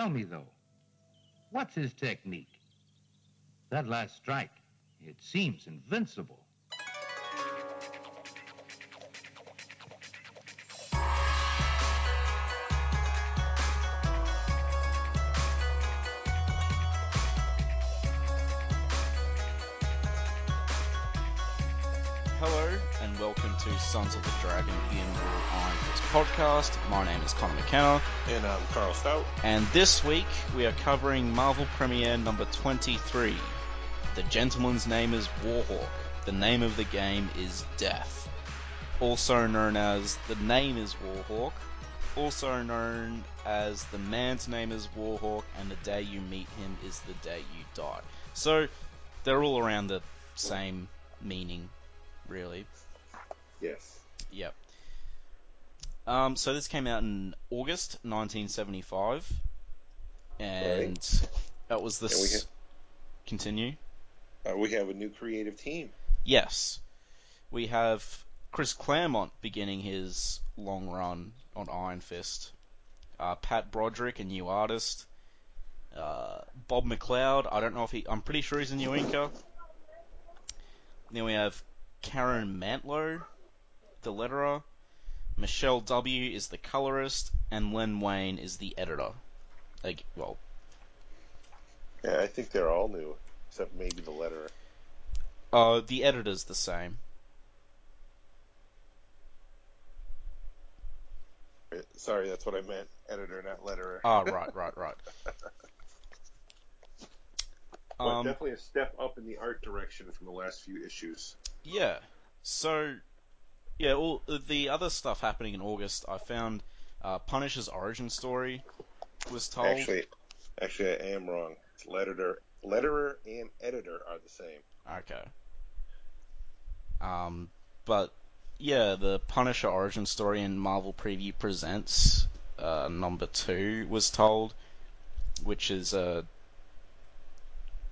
Tell me, though, what's his technique? That last strike, it seems invincible. Podcast. My name is Connor McKenna, And I'm Carl Stout. and this week we are covering Marvel Premiere number 23. The gentleman's name is Warhawk. The name of the game is Death. Also known as The Name is Warhawk. Also known as The Man's Name is Warhawk, and the day you meet him is the day you die. So they're all around the same meaning, really. Yes. Yep. Um, so this came out in August 1975, and that was the. And we Continue. Uh, we have a new creative team. Yes, we have Chris Claremont beginning his long run on Iron Fist. Uh, Pat Broderick, a new artist. Uh, Bob McLeod, I don't know if he. I'm pretty sure he's a new inker. Then we have Karen Mantlo, the letterer. Michelle W. is the colorist, and Len Wein is the editor. Like, well, Yeah, I think they're all new, except maybe the letterer. uh, the editor's the same. Uh, Sorry, that's what I meant. Editor, not letterer. Ah, right, right, right. but Um, definitely a step up in the art direction from the last few issues. Yeah. So, yeah, all the other stuff happening in August, I found uh, Punisher's origin story was told. Actually, actually, I am wrong. It's letterer, letterer and editor are the same. Okay. Um, but yeah, the Punisher origin story in Marvel Preview Presents uh, number two was told, which is a,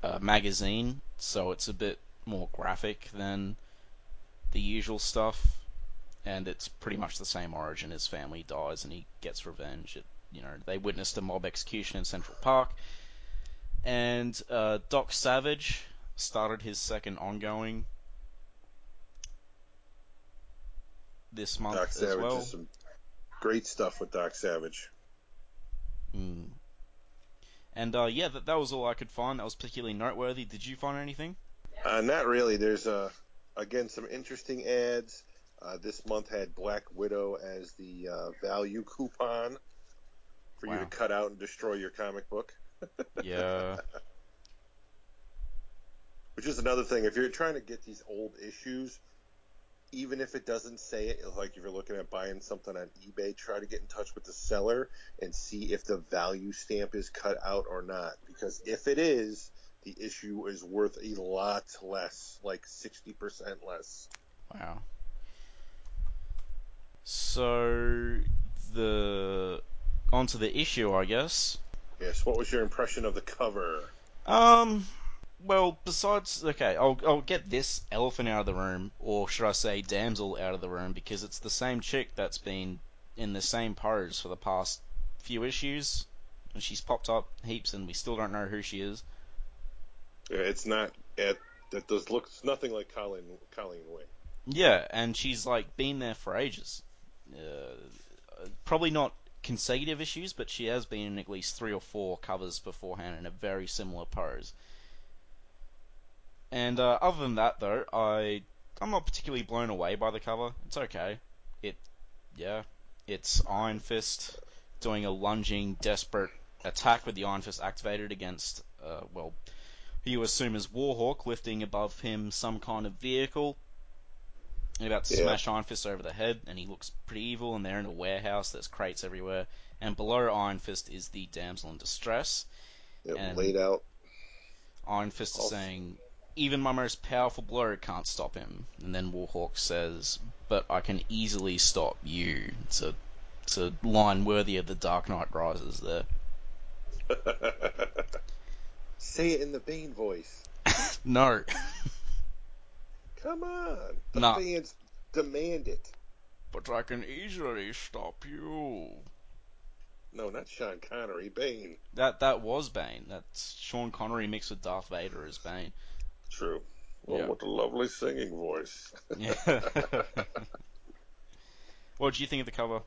a magazine, so it's a bit more graphic than the usual stuff, and it's pretty much the same origin. His family dies and he gets revenge. It, you know, they witnessed a mob execution in Central Park, and uh, Doc Savage started his second ongoing this month Doc as well. is some great stuff with Doc Savage. Mm. And uh, yeah, that, that was all I could find. That was particularly noteworthy. Did you find anything? Uh, not really. There's uh, again some interesting ads. Uh, this month had Black Widow as the uh, value coupon for you to cut out and destroy your comic book. Yeah. Which is another thing. If you're trying to get these old issues, even if it doesn't say it, like if you're looking at buying something on eBay, try to get in touch with the seller and see if the value stamp is cut out or not. Because if it is, the issue is worth a lot less, like 60% less. Wow. So the onto the issue, I guess. Yes, what was your impression of the cover? Um. Well, besides, okay, I'll I'll get this elephant out of the room, or should I say, damsel out of the room, because it's the same chick that's been in the same pose for the past few issues, and she's popped up heaps, and we still don't know who she is. Yeah, It's not it, that does looks nothing like Colleen Colleen Wing. Yeah, and she's like been there for ages. Uh, probably not consecutive issues, but she has been in at least three or four covers beforehand in a very similar pose. And uh, other than that, though, I I'm not particularly blown away by the cover. It's okay. It yeah, it's Iron Fist doing a lunging, desperate attack with the Iron Fist activated against uh, well, who you assume is Warhawk lifting above him some kind of vehicle. And about to Yeah. smash Iron Fist over the head, and he looks pretty evil. And they're in a warehouse. There's crates everywhere, and below Iron Fist is the damsel in distress. It And- laid out. Iron Fist is saying, even my most powerful blow can't stop him. And then Warhawk says, but I can easily stop you. It's a, it's a line worthy of the Dark Knight Rises there. Say it in the Bane voice. No. Come on, the Nah. fans demand it. but I can easily stop you. No, not Sean Connery. Bane. That that was Bane. That's Sean Connery mixed with Darth Vader as Bane. True. Oh, Yeah. what a lovely singing voice. Yeah. what do you think of the cover?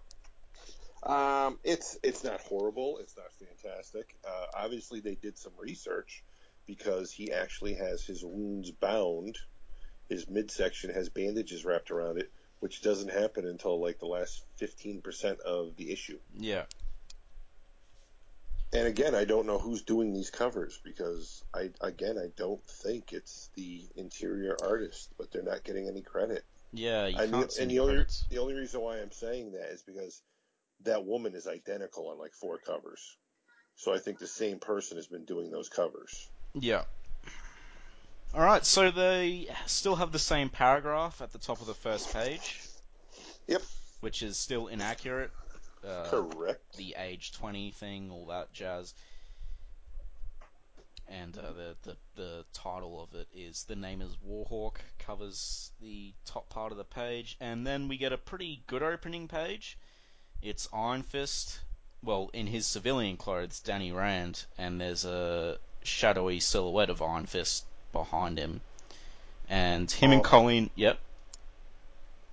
Um, it's it's not horrible. It's not fantastic. Uh, obviously, they did some research because he actually has his wounds bound. His midsection has bandages wrapped around it, which doesn't happen until like the last fifteen percent of the issue. Yeah. And again, I don't know who's doing these covers because I again I don't think it's the interior artist, but they're not getting any credit. Yeah, you the, see and the only credits. the only reason why I'm saying that is because that woman is identical on like four covers. So I think the same person has been doing those covers. Yeah. All right, so they still have the same paragraph at the top of the first page. Yep. Which is still inaccurate. Uh, Correct. the age 20 thing, all that jazz. And uh, the, the the title of it is the name is Warhawk covers the top part of the page, and then we get a pretty good opening page. It's Iron Fist, well in his civilian clothes, Danny Rand, and there's a shadowy silhouette of Iron Fist behind him, and him and Oh. Colleen, yep,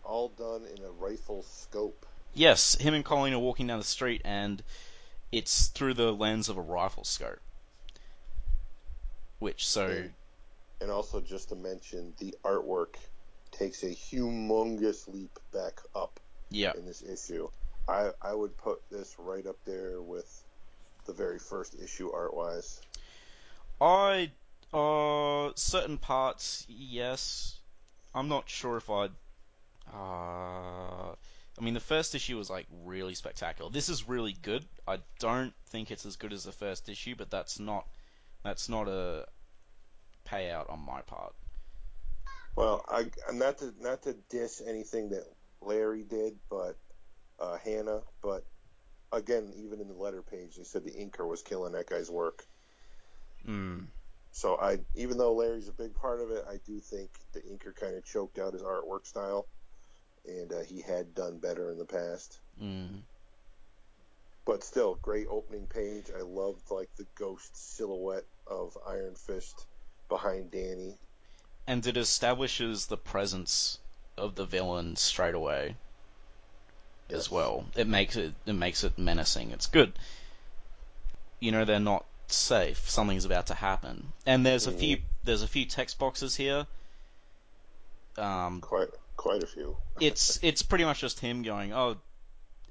All done in a rifle scope. yes, him and Colleen are walking down the street, and it's through the lens of a rifle scope. Which so And, and also just to mention, the artwork takes a humongous leap back up yeah, in this issue. I I would put this right up there with the very first issue art wise. I uh certain parts yes. I'm not sure if I'd uh I mean the first issue was like really spectacular. This is really good. I don't think it's as good as the first issue, but that's not that's not a payout on my part. Well, I not to not to diss anything that Larry did, but uh, Hannah. But again, even in the letter page, they said the inker was killing that guy's work. Mm. So I, even though Larry's a big part of it, I do think the inker kind of choked out his artwork style, and uh, he had done better in the past. Mm. But still, great opening page. I loved like the ghost silhouette of Iron Fist behind Danny. And it establishes the presence of the villain straight away. as well. It makes it it makes it menacing. It's good. You know they're not safe. Something's about to happen. And there's a few there's a few text boxes here. Um, Quite quite a few. it's it's pretty much just him going, oh,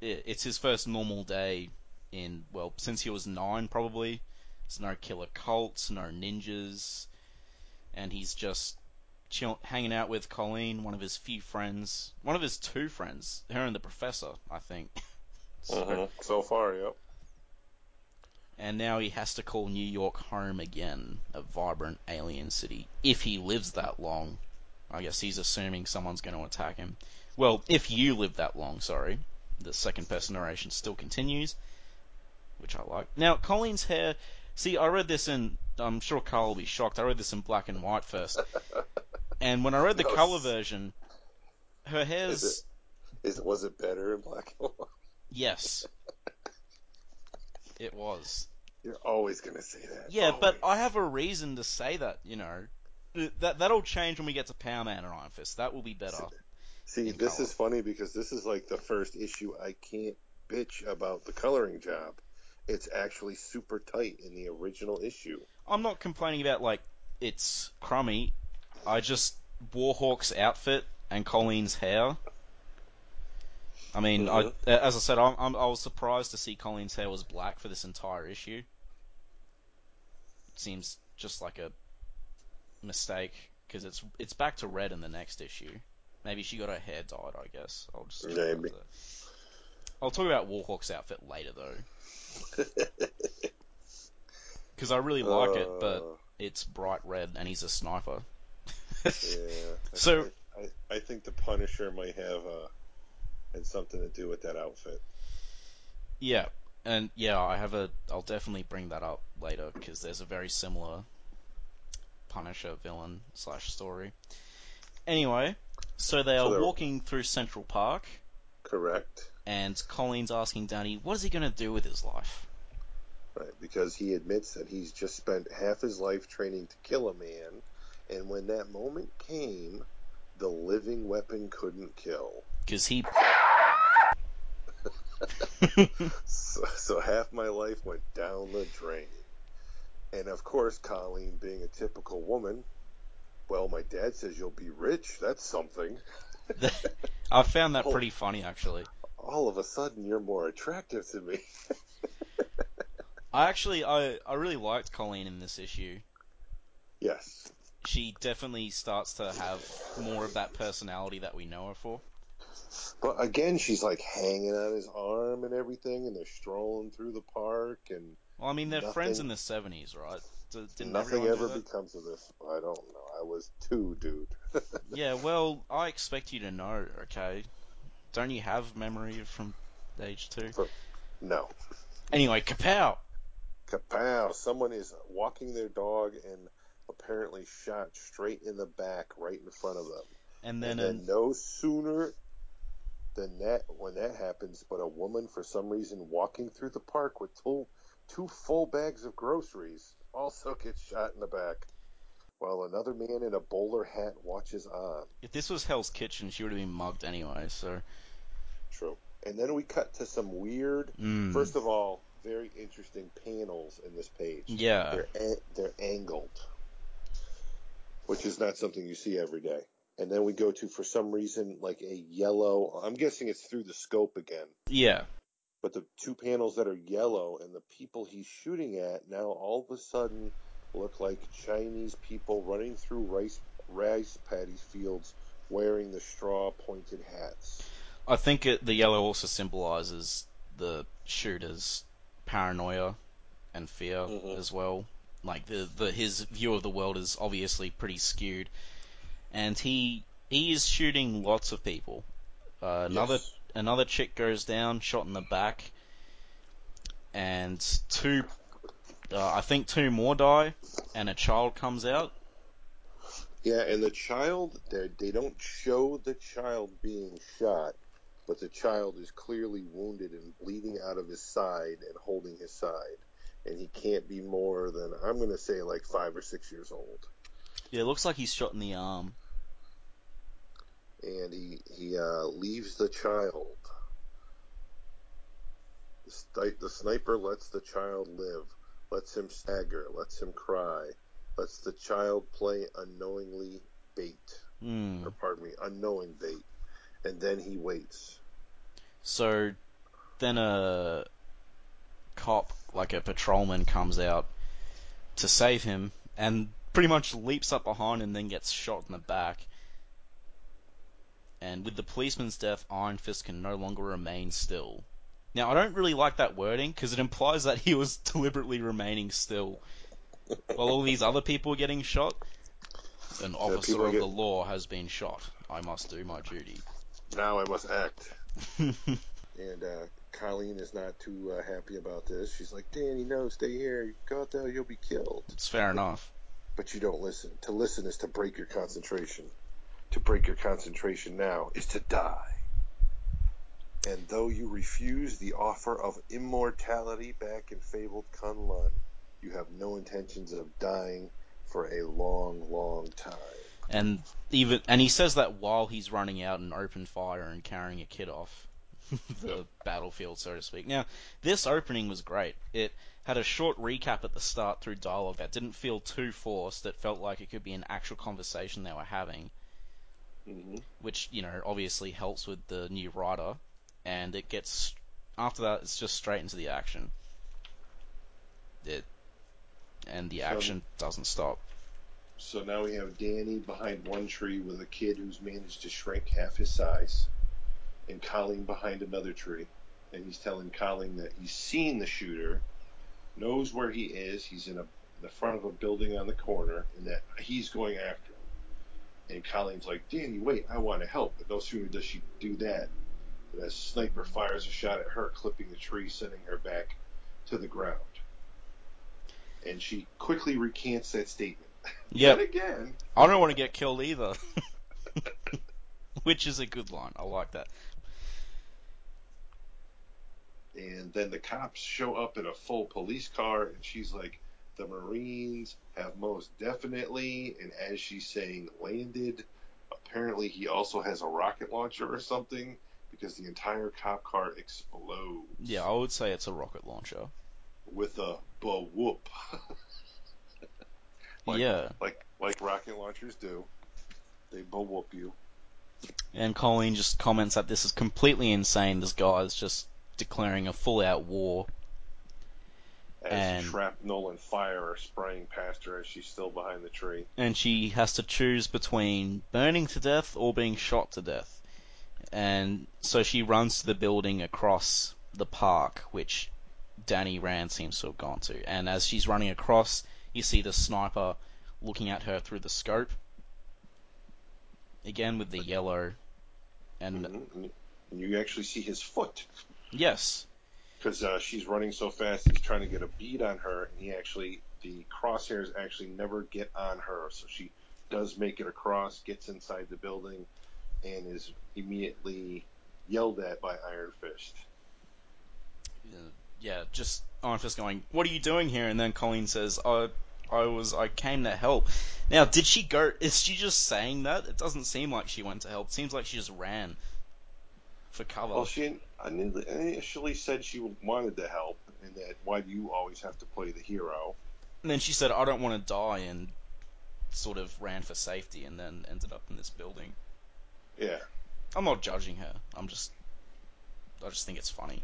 i- it's his first normal day in well since he was nine probably. There's no killer cults, no ninjas, and he's just chill, hanging out with Colleen, one of his few friends, one of his two friends, her and the professor, I think. So- Mhm. So far, yep. And now he has to call New York home again, a vibrant alien city, if he lives that long. I guess he's assuming someone's going to attack him. Well, if you live that long, sorry. The second person narration still continues, which I like. Now, Colleen's hair. See, I read this in. I'm sure Carl will be shocked. I read this in black and white first. And when I read the No, color version, her hair's. Is Is was it better in black and white? Yes. It was. You're always gonna say that. Yeah, but I have a reason to say that, you know. That that'll change when we get to Power Man and Iron Fist. That will be better. See, this color. is funny because this is like the first issue I can't bitch about the coloring job. It's actually super tight in the original issue. I'm not complaining about like it's crummy. I just Warhawk's outfit and Colleen's hair. I mean. I, as I said, I'm, I'm, I was surprised to see Colleen's hair was black for this entire issue. It seems just like a mistake because it's it's back to red in the next issue. Maybe she got her hair dyed. I guess I'll just Maybe. I'll talk about Warhawk's outfit later though, because I really like it, but Uh, it's bright red and he's a sniper. yeah. So- I, I, I think the Punisher might have uh, had something to do with that outfit. Yeah, and yeah, I have a. I'll definitely bring that up later because there's a very similar Punisher villain slash story. Anyway, so they are they're- walking through Central Park, Correct. and Colleen's asking Danny, what is he going to do with his life? Right, because he admits that he's just spent half his life training to kill a man, and when that moment came, the living weapon couldn't kill. Because he. So, so half my life went down the drain. And of course, Colleen, being a typical woman, well, my dad says you'll be rich. That's something. I found that Oh. pretty funny, actually. All of a sudden, you're more attractive to me. I actually, I, I really liked Colleen in this issue. Yes. She definitely starts to have more of that personality that we know her for. But again, she's like hanging on his arm and everything, and they're strolling through the park, and Well, I mean, they're friends in the 70s, right? Didn't nothing ever becomes of this. I don't know. I was two, dude. Yeah, well, I expect you to know, okay? Don't you have memory from age two? No. Anyway, kapow! Kapow! Someone is walking their dog and apparently shot straight in the back, right in front of them. And then, and then an, no sooner than that, when that happens, but a woman, for some reason, walking through the park with two, two full bags of groceries, also gets shot in the back, while another man in a bowler hat watches on. if this was Hell's Kitchen, she would have been mugged anyway, so. True. And then we cut to some weird, Mm. first of all, very interesting panels in this page. Yeah. They're a- they're angled, which is not something you see every day. And then we go to, for some reason, like a yellow. I'm guessing it's through the scope again. Yeah. But the two panels that are yellow and the people he's shooting at now all of a sudden look like Chinese people running through rice rice paddy fields wearing the straw pointed hats. I think it, the yellow also symbolizes the shooter's paranoia and fear Mhm. as well. Like the, the his view of the world is obviously pretty skewed, and he he is shooting lots of people. Uh, another Yes. another chick goes down, shot in the back, and two, uh, I think two more die, and a child comes out. Yeah, and the child, they they don't show the child being shot, but the child is clearly wounded and bleeding out of his side and holding his side. And he can't be more than, I'm going to say, like five or six years old. Yeah, it looks like he's shot in the arm. And he, he uh, leaves the child. The, sti- the sniper lets the child live, lets him stagger, lets him cry, lets the child play unknowingly bait. Hmm. or pardon me, unknowing bait, and then he waits. So then a cop, like a patrolman, comes out to save him and pretty much leaps up behind and then gets shot in the back. And with the policeman's death, Iron Fist can no longer remain still. Now, I don't really like that wording because it implies that he was deliberately remaining still while all these other people were getting shot. An officer people of get- the law has been shot. I must do my duty. Now I must act. And uh, Colleen is not too uh, happy about this. She's like, Danny, no, stay here. You go out there, you'll be killed. it's fair enough. But you don't listen. To listen is to break your concentration. To break your concentration now is to die. And though you refuse the offer of immortality back in fabled Kunlun, you have no intentions of dying for a long, long time. and even and he says that while he's running out and open fire and carrying a kid off the battlefield, so to speak. Now, this opening was great. It had a short recap at the start through dialogue that didn't feel too forced. That felt like it could be an actual conversation they were having, Mm-hmm. which you know obviously helps with the new writer. And it gets after that, it's just straight into the action. It and the So- action doesn't stop. So now we have Danny behind one tree with a kid who's managed to shrink half his size, and Colleen behind another tree. And he's telling Colleen that he's seen the shooter, knows where he is. He's in a the front of a building on the corner, and that he's going after him. And Colleen's like, Danny, wait, I want to help. But no sooner does she do that, than a sniper fires a shot at her, clipping the tree, sending her back to the ground. And she quickly recants that statement. Yep. Yet again. I don't want to get killed either. Which is a good line. I like that. And then the cops show up in a full police car, and she's like, "The Marines have most definitely." And as she's saying, landed. Apparently, he also has a rocket launcher or something because the entire cop car explodes. Yeah, I would say it's a rocket launcher. With a whoop. Like- yeah. like like rocket launchers do. They whoop you. And Colleen just comments that this is completely insane. This guy is just declaring a full out war. As And- shrapnel and fire are spraying past her as she's still behind the tree. and she has to choose between burning to death or being shot to death. And so she runs to the building across the park, which Danny Rand seems to have gone to. And as she's running across, you see the sniper looking at her through the scope. Again with the yellow. And Mhm. And you actually see his foot yes, because uh, she's running so fast. He's trying to get a bead on her, and he actually the crosshairs actually never get on her. So she does make it across, gets inside the building, and is immediately yelled at by Iron Fist. yeah, just Iron Fist going, "What are you doing here?" And then Colleen says, "I, I was, I came to help." Now, did she go? Is she just saying that? It doesn't seem like she went to help. It seems like she just ran for cover. Well, she initially said she wanted to help, and that why do you always have to play the hero? and then she said, "I don't want to die," and sort of ran for safety, and then ended up in this building. Yeah. I'm not judging her. I'm just, I just think it's funny.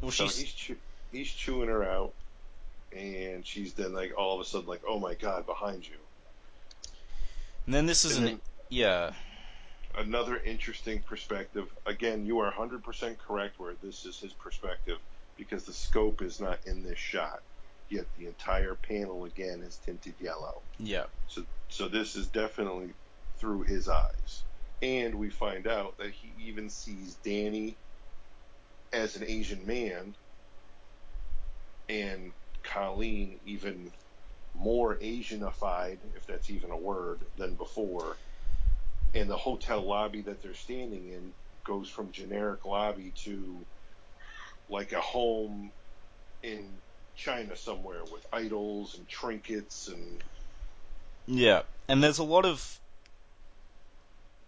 Well, So she's he's chew- he's chewing her out, and she's then like all of a sudden like, oh my god, behind you. and then this is And an then yeah, another interesting perspective. Again, you are 100% correct where this is his perspective because the scope is not in this shot. Yet the entire panel again is tinted yellow. yeah, So so this is definitely through his eyes. And we find out that he even sees Danny as an Asian man and Colleen even more Asianified, if that's even a word, than before. And the hotel lobby that they're standing in goes from generic lobby to like a home in China somewhere with idols and trinkets and yeah. And there's a lot of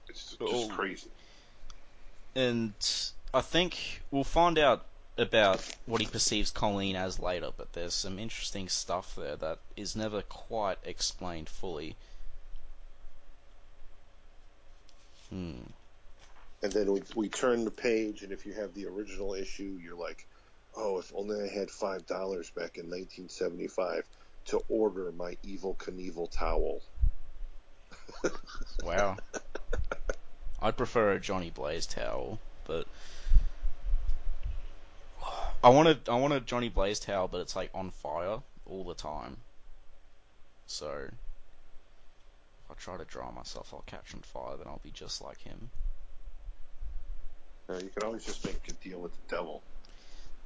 it's just Oh. crazy. and I think we'll find out about what he perceives Colleen as later, but there's some interesting stuff there that is never quite explained fully. Hmm. And then we, we turn the page, and if you have the original issue, you're like, oh, if only I had $5 back in 1975 to order my Evel Knievel towel. Wow. I'd prefer a Johnny Blaze towel, but I want a I want a Johnny Blaze towel, but it's like on fire all the time. So if I try to dry myself, I'll catch on fire. Then I'll be just like him. Uh, you can always just make a deal with the devil.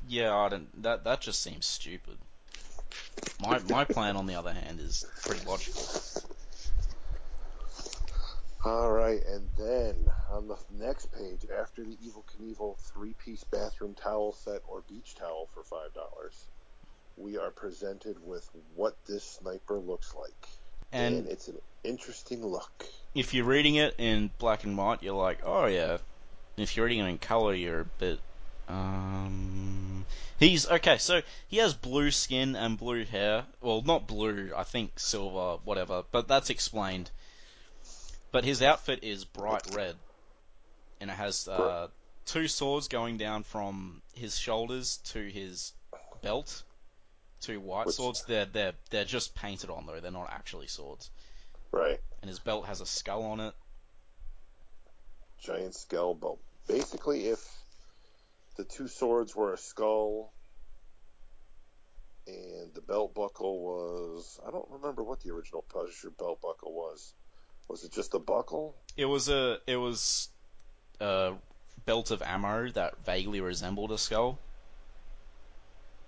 Yeah, I don't. That that just seems stupid. My my plan, on the other hand, is pretty logical. All right, and then on the next page, after the Evel Knievel three-piece bathroom towel set or beach towel for $5, we are presented with what this sniper looks like. And And it's an interesting look. if you're reading it in black and white, you're like, oh yeah. If you're reading it in color, you're a bit. Um, he's okay. So he has blue skin and blue hair. Well, not blue. I think silver, whatever. But that's explained. But his outfit is bright red, and it has uh, two swords going down from his shoulders to his belt. Two white Which- swords. They're they're they're just painted on though. They're not actually swords. Right. And his belt has a skull on it. Giant skull belt. Basically, if the two swords were a skull and the belt buckle was. I don't remember what the original Punisher belt buckle was. Was it just a buckle? It was a it was a belt of ammo that vaguely resembled a skull.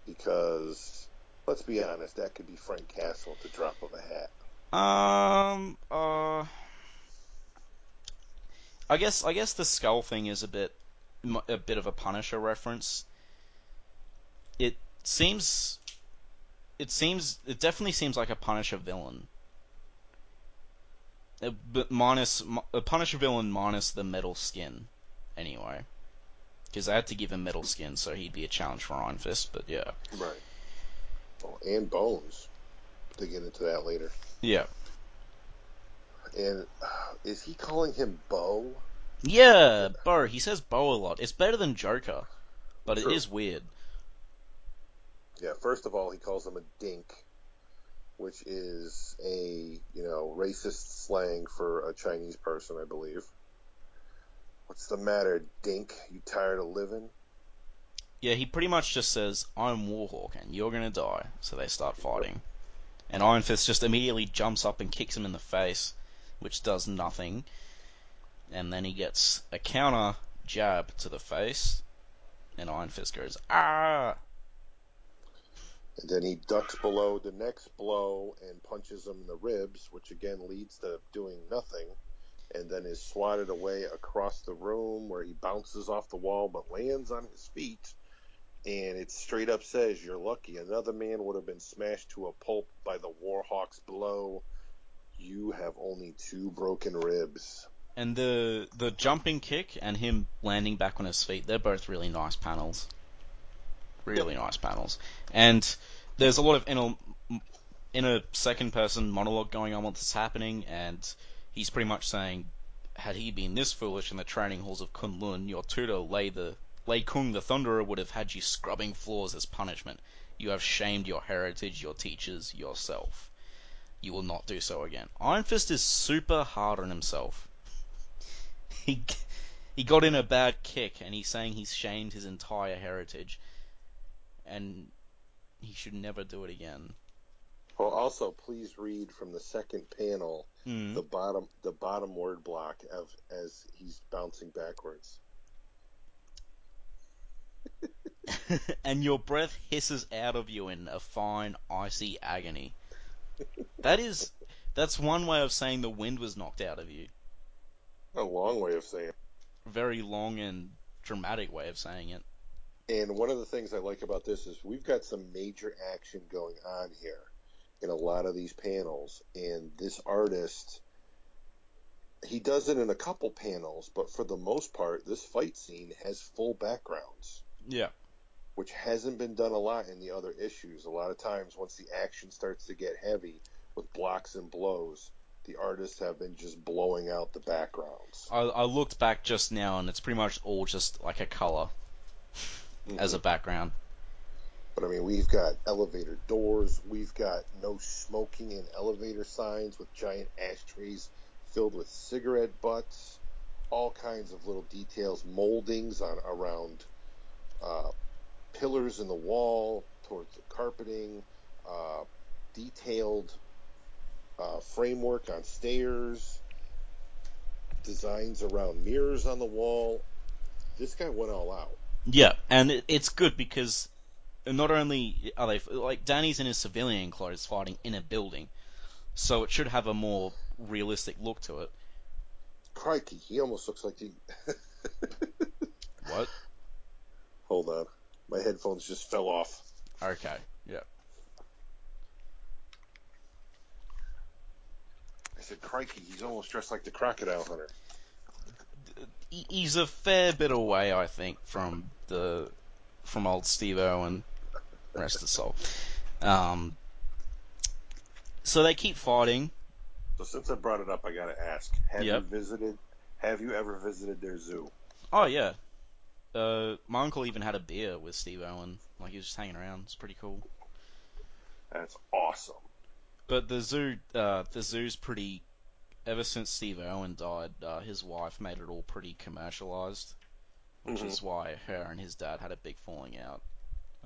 Because, let's be honest, that could be Frank Castle at the drop of a hat. Um. Uh. I guess I guess the skull thing is a bit a bit of a Punisher reference. it seems, it seems, it definitely seems like a Punisher villain. But minus a Punisher villain minus the metal skin, anyway. Because I had to give him metal skin, so he'd be a challenge for Iron Fist. But yeah, Right. And Bones. To get into that later. yeah, And uh, is he calling him Bo? yeah. Bo, he says Bo a lot. It's better than Joker, but True. it is weird. Yeah. First of all, he calls him a dink, which is a you know racist slang for a Chinese person, I believe. What's the matter, dink? You tired of living? Yeah, he pretty much just says, "I'm Warhawk, and you're gonna die." So they start fighting, and Iron Fist just immediately jumps up and kicks him in the face, which does nothing. And then he gets a counter jab to the face, and Iron Fist goes, "Ah!" And then he ducks below the next blow and punches him in the ribs, which again leads to doing nothing. And then is swatted away across the room where he bounces off the wall but lands on his feet. And it straight up says, You're lucky. Another man would have been smashed to a pulp by the Warhawk's blow. You have only two broken ribs. And the the jumping kick and him landing back on his feet, they're both really nice panels. Really nice panels. And there's a lot of inner, inner second person monologue going on while this is happening, and he's pretty much saying, had he been this foolish in the training halls of Kunlun, your tutor Lei the Lei Kung the Thunderer would have had you scrubbing floors as punishment. You have shamed your heritage, your teachers, yourself. You will not do so again. Iron Fist is super hard on himself. He he got in a bad kick, and he's saying he's shamed his entire heritage, and he should never do it again. Well, also, please read from the second panel Hmm. the bottom the bottom word block of as he's bouncing backwards. and your breath hisses out of you in a fine, icy agony. That is, that's one way of saying the wind was knocked out of you. A long way of saying. it. Very long and dramatic way of saying it. And one of the things I like about this is we've got some major action going on here in a lot of these panels, and this artist. He does it in a couple panels, but for the most part, this fight scene has full backgrounds. Yeah. which hasn't been done a lot in the other issues. A lot of times, once the action starts to get heavy with blocks and blows, the artists have been just blowing out the backgrounds. I, I looked back just now, and it's pretty much all just like a color mm-hmm. as a background. But I mean, we've got elevator doors, we've got no smoking in elevator signs with giant ashtrays filled with cigarette butts, all kinds of little details, moldings on around uh, pillars in the wall, towards the carpeting, uh, detailed uh, framework on stairs, designs around mirrors on the wall. This guy went all out. Yeah, and it, it's good because not only are they like Danny's in his civilian clothes fighting in a building, so it should have a more realistic look to it. Crikey, he almost looks like he. What? Hold on, my headphones just fell off. Okay. Yeah. I said, "Crikey, he's almost dressed like the crocodile hunter." He's a fair bit away, I think, from the from old Steve-O and rest of soul. Um. So they keep fighting. So since I brought it up, I gotta ask: Have Yep. you visited? Have you ever visited their zoo? Oh yeah. Uh, my uncle even had a beer with Steve Irwin. Like he was just hanging around. It's pretty cool. That's awesome. But the zoo, uh, the zoo's pretty. Ever since Steve Irwin died, uh, his wife made it all pretty commercialized, which Mhm. is why her and his dad had a big falling out.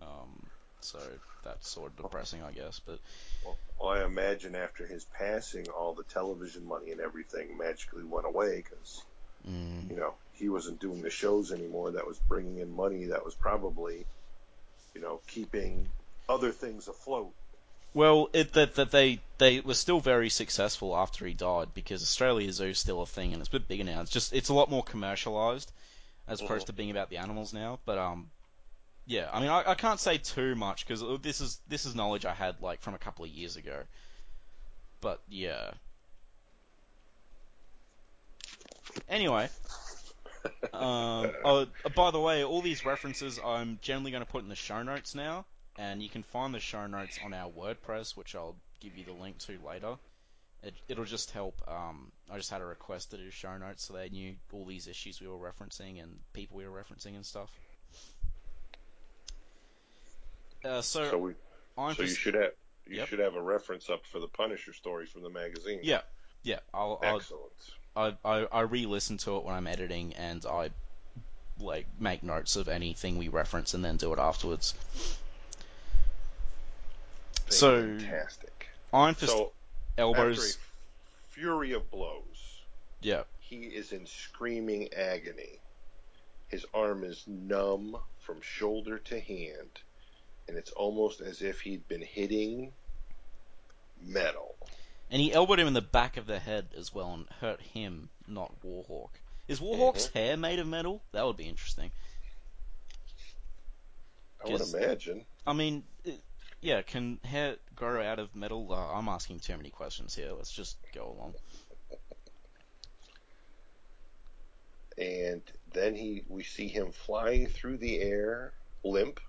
Um, so that's sort of depressing, I guess. But Well, well, I imagine after his passing, all the television money and everything magically went away because mm, you know he wasn't doing the shows anymore. That was bringing in money. That was probably you know keeping other things afloat. well, it that that they they were still very successful after he died because Australia Zoo is still a thing and it's a bit bigger now. It's just it's a lot more commercialized as opposed Mhm. to being about the animals now. But um, Yeah, I mean, I, I can't say too much because this is this is knowledge I had like from a couple of years ago. But yeah. Anyway. Um, oh, by the way, all these references I'm generally going to put in the show notes now, and you can find the show notes on our WordPress, which I'll give you the link to later. It, it'll just help. Um, I just had a request to do show notes so they knew all these issues we were referencing and people we were referencing and stuff. Uh, so, So we, I'm so you should have you Yep. should have a reference up for the Punisher story from the magazine. yeah, yeah. I'll, I'll Excellent. I, I, I re-listen to it when I'm editing and I like make notes of anything we reference and then do it afterwards. So fantastic. Iron Fist So elbows. fury of blows, Yeah, he is in screaming agony. His arm is numb from shoulder to hand, and it's almost as if he'd been hitting metal. And he elbowed him in the back of the head as well and hurt him, not Warhawk. Is Warhawk's hair made of metal? That would be interesting. I would imagine. I mean, it, yeah, can hair grow out of metal? Uh, I'm asking too many questions here. Let's just go along. And then he, we see him flying through the air, limp.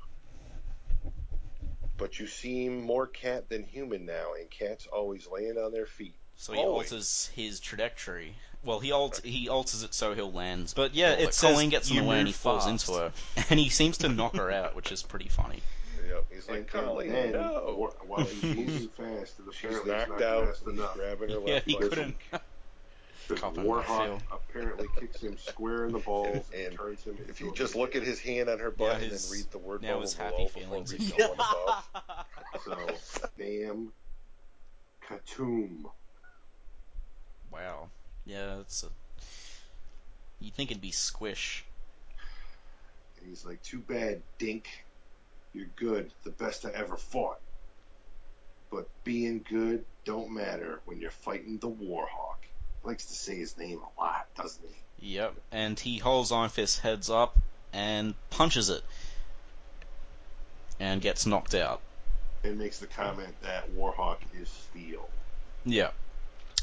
But you seem more cat than human now, and cats always land on their feet. So he Always. alters his trajectory. Well, he alt- he alters it so he'll land. But yeah, Well, it but says Colleen gets in you the way and move he falls fast. into her. and he seems to knock her out, which is pretty funny. Yep. He's And, like, uh, and Colleen, then, no. while he's moving fast, and She's apparently it's knocked not out. fast He's enough, grabbing her Yeah, left he leg. couldn't. because Cup him, I Warhawk apparently kicks him square in the balls and, And turns him If into you a just midget. look at his hand on her butt Now and then read the word now bubble his below happy before feelings are reading the gone. one above. So, damn Katoom. Wow. Yeah, it's a. You'd think it'd be squish. And he's like, too bad, Dink. You're good. The best I ever fought. But being good don't matter when you're fighting the Warhawk. Likes to say his name a lot, doesn't he? Yep. And he holds Iron Fist's heads up and punches it. And gets knocked out. And makes the comment that Warhawk is steel. Yeah.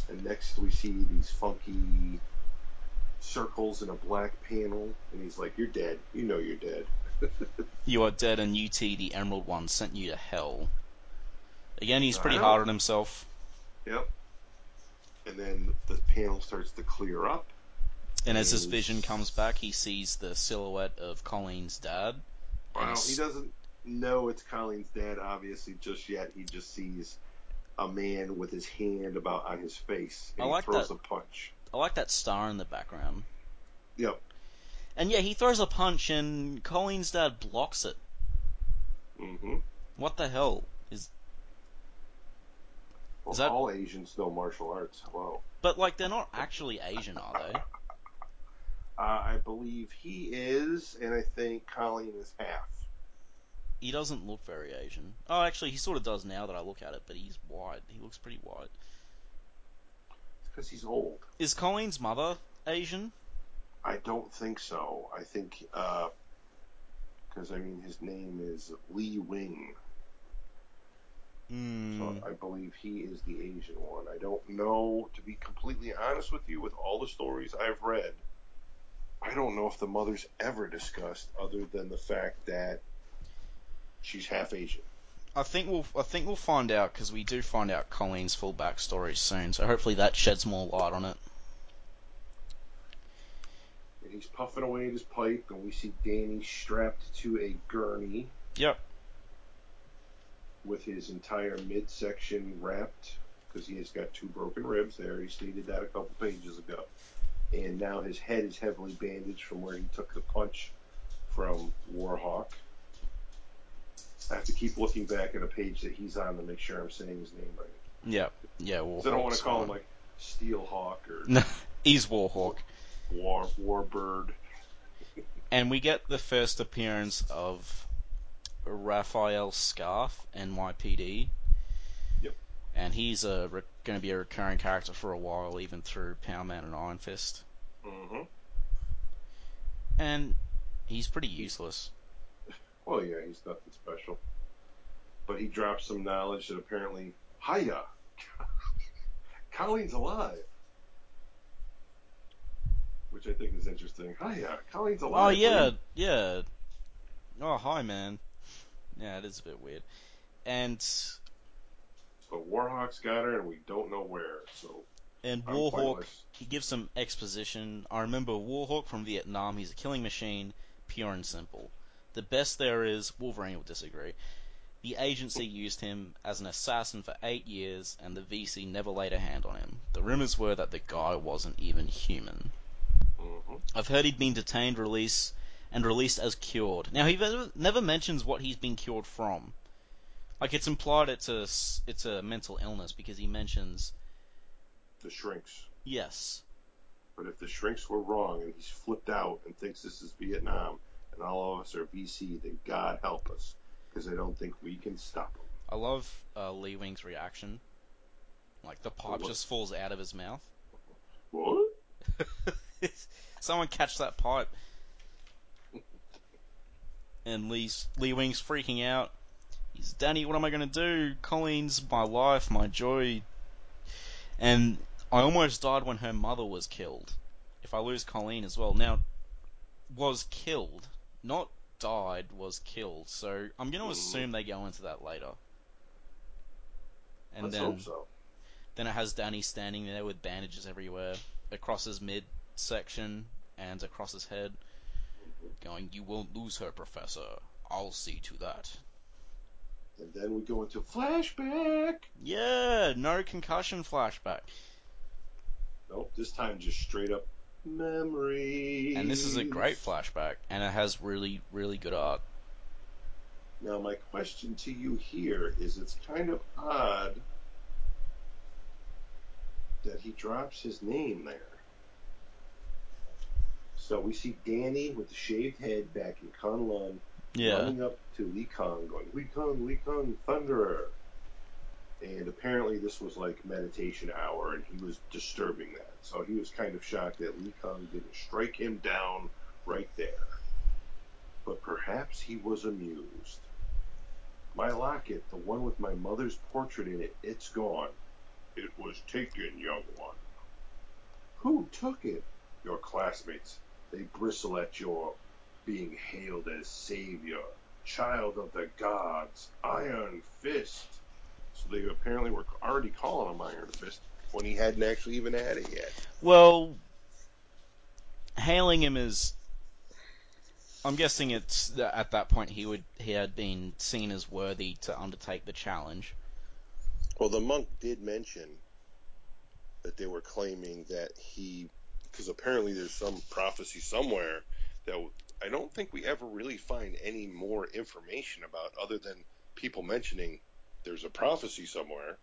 And next we see these funky circles in a black panel. And he's like, You're dead. You know you're dead. You are dead, and Yu-Ti, the Emerald One, sent you to hell. Again, he's pretty hard on himself. Yep. And then the panel starts to clear up. And as his vision comes back, he sees the silhouette of Colleen's dad. Well, he doesn't know it's Colleen's dad, obviously, just yet. He just sees a man with his hand about on his face. And I like he throws that. a punch. I like that star in the background. Yep. And yeah, he throws a punch, and Colleen's dad blocks it. hmm What the hell? Is Well, Is that- all Asians know martial arts. Hello. but like they're not actually Asian, are they? Uh, I believe he is, and I think Colleen is half. He doesn't look very Asian. Oh, actually, he sort of does now that I look at it, but he's white. He looks pretty white. It's because he's old. Is Colleen's mother Asian? I don't think so. I think, because, I mean, his name is Lee Wing. Hmm. So I believe he is the Asian one. I don't know, to be completely honest with you, with all the stories I've read, I don't know if the mother's ever discussed other than the fact that she's half Asian. I think we'll I think we'll find out because we do find out Colleen's full backstory soon. So hopefully that sheds more light on it. And he's puffing away at his pipe, and we see Danny strapped to a gurney Yep. With his entire midsection wrapped because he has got two broken ribs there. He stated that a couple pages ago. And now his head is heavily bandaged from where he took the punch from Warhawk. I have to keep looking back at a page that he's on to make sure I'm saying his name right. Yep. Yeah. Warhawk. I don't want to call him like Steelhawk or No, he's Warhawk. War Warbird. And we get the first appearance of Rafael Scarfe, NYPD. Yep. And he's a re- going to be a recurring character for a while, even through Power Man and Iron Fist. Mm-hmm. And he's pretty useless. Well, yeah, he's nothing special. But he drops some knowledge that apparently, hiya, Colleen's alive. Which I think is interesting. Hiya, Colleen's alive. Oh yeah, yeah. Oh hi man. Yeah, it is a bit weird. And but Warhawk's got her, and we don't know where. So and I'm Warhawk pointless. he gives some exposition. I remember Warhawk from Vietnam. He's a killing machine, pure and simple. The best there is, Wolverine will disagree. The agency used him as an assassin for eight years, and the VC never laid a hand on him. The rumors were that the guy wasn't even human. hmm I've heard he'd been detained, released, and released as cured. Now he never, mentions what he's been cured from. Like it's implied it's a it's a mental illness because he mentions The shrinks. yes, But if the shrinks were wrong and he's flipped out and thinks this is Vietnam and all of us are VC, then God help us. Because I don't think we can stop him. I love uh, Lee Wing's reaction. Like the pipe what? just falls out of his mouth. What? Someone catch that pipe. And Lee's Lee Wing's freaking out. He's Danny, what am I gonna do? Colleen's my life, my joy. And I almost died when her mother was killed. If I lose Colleen as well. Now was killed. Not died, was killed. So I'm gonna Mhm. assume they go into that later. And Let's then so. then it has Danny standing there with bandages everywhere, across his midsection and across his head, going, You won't lose her, Professor. I'll see to that. And then we go into flashback. Yeah, no concussion flashback. Nope, this time just straight up memory. And this is a great flashback, and it has really, really good art. Now, my question to you here is it's kind of odd that he drops his name there. So we see Danny with the shaved head back in Kunlun Yeah. running up to Lei Kung, going, Lei Kung, Lei Kung, Thunderer. And apparently this was like meditation hour, and he was disturbing that. So he was kind of shocked that Lei Kung didn't strike him down right there. But perhaps he was amused. My locket, the one with my mother's portrait in it, it's gone. It was taken, young one. Who took it? Your classmates. They bristle at your being hailed as savior, child of the gods, Iron Fist. So they apparently were already calling him Iron Fist when he hadn't actually even had it yet. Well, hailing him as. I'm guessing it's that at that point he would he had been seen as worthy to undertake the challenge. Well, the monk did mention that they were claiming that he, because apparently there's some prophecy somewhere that I don't think we ever really find any more information about other than people mentioning there's a prophecy somewhere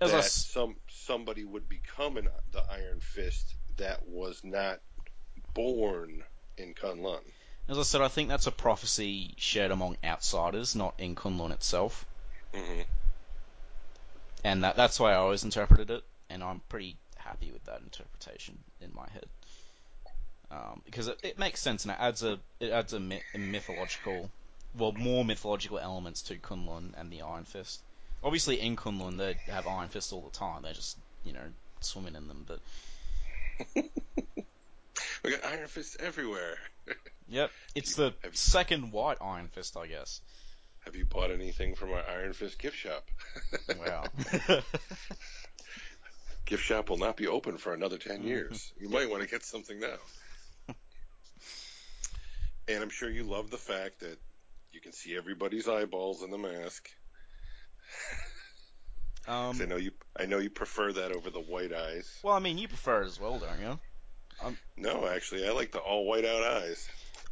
As that s- some somebody would become an, the Iron Fist that was not born in Kunlun. As I said, I think that's a prophecy shared among outsiders, not in Kunlun itself, hmm and that that's why I always interpreted it, and I'm pretty happy with that interpretation in my head, um, because it, it makes sense and it adds a it adds a, myth, a mythological, well, more mythological elements to Kunlun and the Iron Fist. Obviously, in Kunlun they have Iron Fist all the time; they're just you know swimming in them, but We got Iron Fists everywhere. yep, it's you- the second white Iron Fist, I guess. Have you bought anything from our Iron Fist gift shop? Wow. Gift shop will not be open for another 10 Mhm. years. You might want to get something now. and I'm sure you love the fact that you can see everybody's eyeballs in the mask. 'Cause I um, know you I know you prefer that over the white eyes. well, I mean, you prefer it as well, don't you? No, actually, I like the all white out eyes.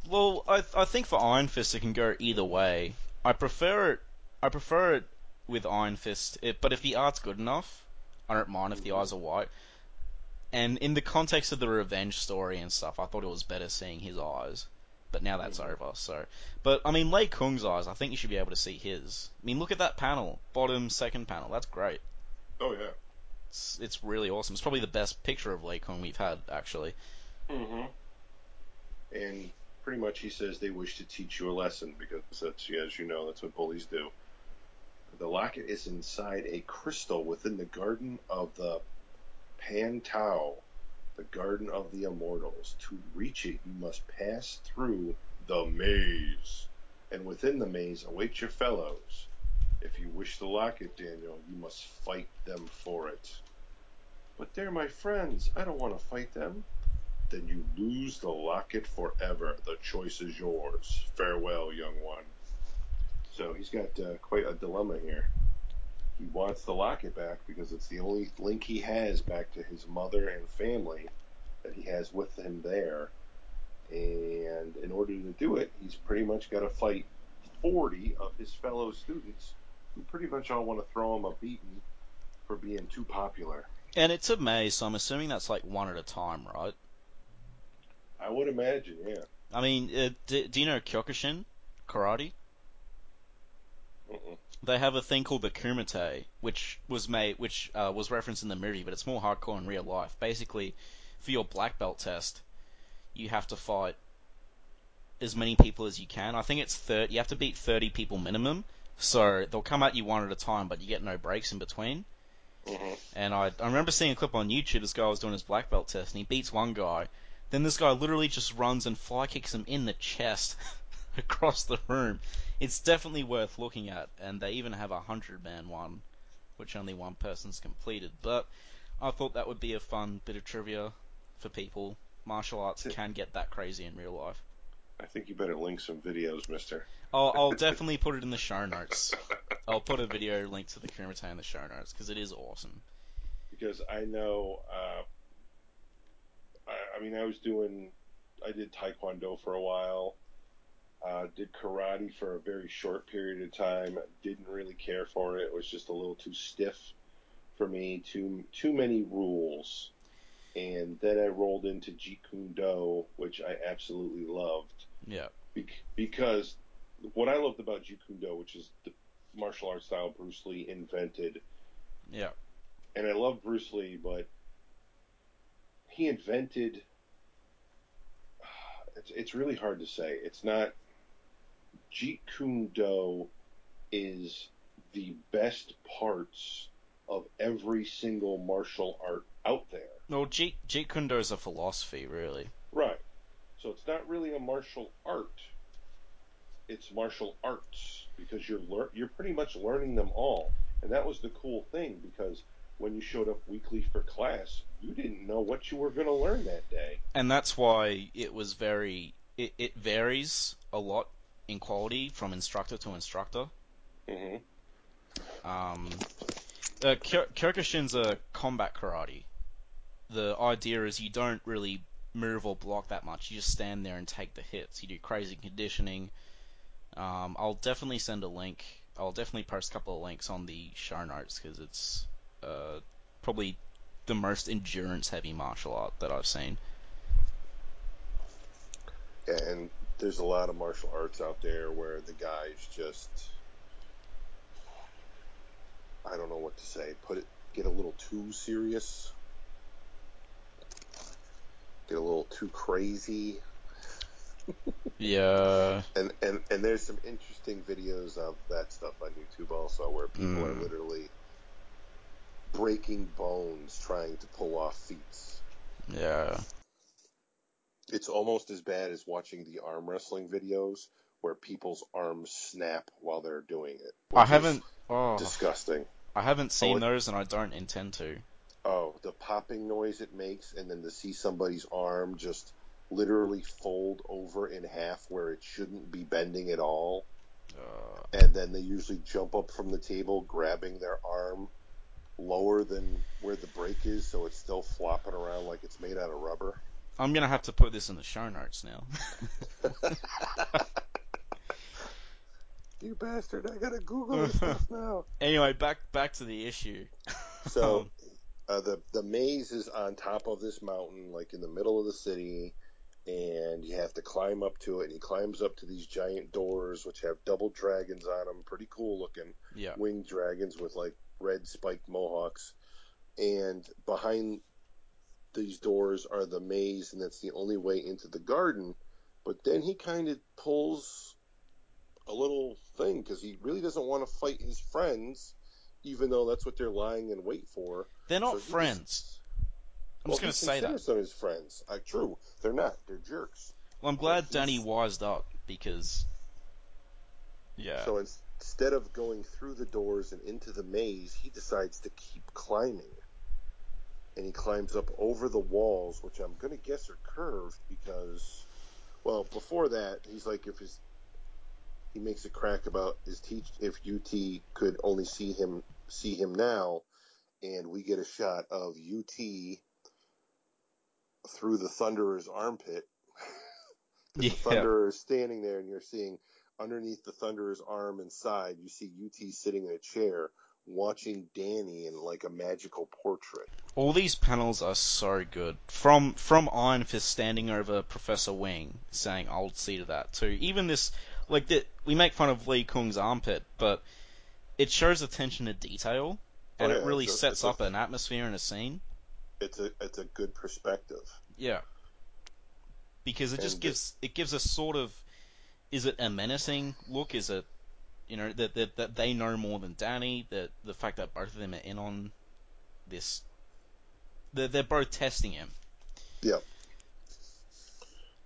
Well, I I think for Iron Fist it can go either way. I prefer it. I prefer it with Iron Fist, it, but if the art's good enough, I don't mind if the eyes are white. And in the context of the revenge story and stuff, I thought it was better seeing his eyes. But now that's Mhm. over. So, but I mean, Lei Kung's eyes. I think you should be able to see his. I mean, look at that panel, bottom second panel. That's great. Oh yeah. It's it's really awesome. It's probably the best picture of Lei Kung we've had actually. Mm-hmm. And pretty much he says they wish to teach you a lesson because that's, as you know, that's what bullies do. The locket is inside a crystal within the garden of the Pan Tao, the garden of the immortals. To reach it, you must pass through the maze, and within the maze await your fellows. If you wish the locket, Daniel, you must fight them for it. But they're my friends. I don't want to fight them. Then you lose the locket forever. The choice is yours. Farewell, young one. So he's got uh, quite a dilemma here. He wants the locket back because it's the only link he has back to his mother and family that he has with him there. And in order to do it, he's pretty much got to fight 40 of his fellow students who pretty much all want to throw him a beating for being too popular. And it's a maze, so I'm assuming that's like one at a time, right? I would imagine, yeah. I mean, uh, do, do you know Kyokushin karate? Mm-mm. They have a thing called the Kumite, which was made, which uh, was referenced in the movie, but it's more hardcore in real life. Basically, for your black belt test, you have to fight as many people as you can. I think it's 30. You have to beat 30 people minimum. So they'll come at you one at a time, but you get no breaks in between. Mhm. And I, I remember seeing a clip on YouTube. This guy was doing his black belt test, and he beats one guy. Then this guy literally just runs and fly kicks him in the chest across the room. It's definitely worth looking at, and they even have a hundred man one, which only one person's completed. But I thought that would be a fun bit of trivia for people. Martial arts can get that crazy in real life. I think you better link some videos, mister. I'll, I'll definitely put it in the show notes. I'll put a video link to the Kumite in the show notes because it is awesome. Because I know, uh, I, I mean, I was doing, I did Taekwondo for a while, uh, did karate for a very short period of time. Didn't really care for it. It was just a little too stiff for me. Too too many rules. And then I rolled into Jeet Kune Do, which I absolutely loved. Yeah. Bec- because what I loved about Jeet Kune Do, which is the martial arts style Bruce Lee invented, Yeah. and I love Bruce Lee, but he invented. It's, it's really hard to say. It's not. Jeet Kune Do is the best parts of every single martial art out there. Well, Jeet, Jeet Kune Do is a philosophy, really. Right. So it's not really a martial art. It's martial arts because you're lear- you're pretty much learning them all. And that was the cool thing because when you showed up weekly for class, you didn't know what you were going to learn that day. And that's why it was very. It, it varies a lot in quality from instructor to instructor. hmm Um, uh, Kyokushin's a combat karate. The idea is you don't really move or block that much. You just stand there and take the hits. You do crazy conditioning. Um, I'll definitely send a link. I'll definitely post a couple of links on the show notes because it's uh, probably the most endurance-heavy martial art that I've seen. And there's a lot of martial arts out there where the guys just I don't know what to say. Put it get a little too serious. Get a little too crazy. Yeah. And and and there's some interesting videos of that stuff on YouTube also where people are Mm. literally breaking bones trying to pull off feats. Yeah. It's almost as bad as watching the arm wrestling videos where people's arms snap while they're doing it. I haven't. Oh, disgusting. I haven't seen it- those, and I don't intend to. Oh, the popping noise it makes, and then to see somebody's arm just literally fold over in half where it shouldn't be bending at all. Uh, And then they usually jump up from the table, grabbing their arm lower than where the break is, so it's still flopping around like it's made out of rubber. I'm gonna have to put this in the show notes now. You bastard, I gotta Google this stuff now. anyway, back back to the issue. So, uh, the the maze is on top of this mountain, like in the middle of the city, and you have to climb up to it. And he climbs up to these giant doors, which have double dragons on them, pretty cool looking, yeah. winged dragons with like red spiked mohawks. And behind these doors are the maze, and that's the only way into the garden But then he kind of pulls a little thing because he really doesn't want to fight his friends, even though that's what they're lying in wait for. They're not So friends. I'm well, just going to say that. considers them his friends. Uh, true, they're not. They're jerks. Well, I'm glad he's- Danny wised up because, yeah, So instead of going through the doors and into the maze, he decides to keep climbing. And he climbs up over the walls, which I'm going to guess are curved because, well, before that, he's like, if his, he makes a crack about his teach, if Yu-Ti could only see him, see him now, and we get a shot of Yu-Ti through the Thunderer's armpit. Yeah. The Thunderer is standing there, and you're seeing underneath the Thunderer's arm and side, you see Yu-Ti sitting in a chair watching Danny in like a magical portrait. all these panels are so good. From from Iron Fist standing over Professor Wing, saying "I'll see to that" too. Even this, like that, we make fun of Lei Kung's armpit, but it shows attention to detail, and Oh, it really a- sets it's a- up an atmosphere and a scene. It's a it's a good perspective. Yeah. Because it just And gives it gives a sort of is it a menacing look? Is it you know that that, that they know more than Danny? That the fact that both of them are in on this, they're, they're both testing him. Yeah.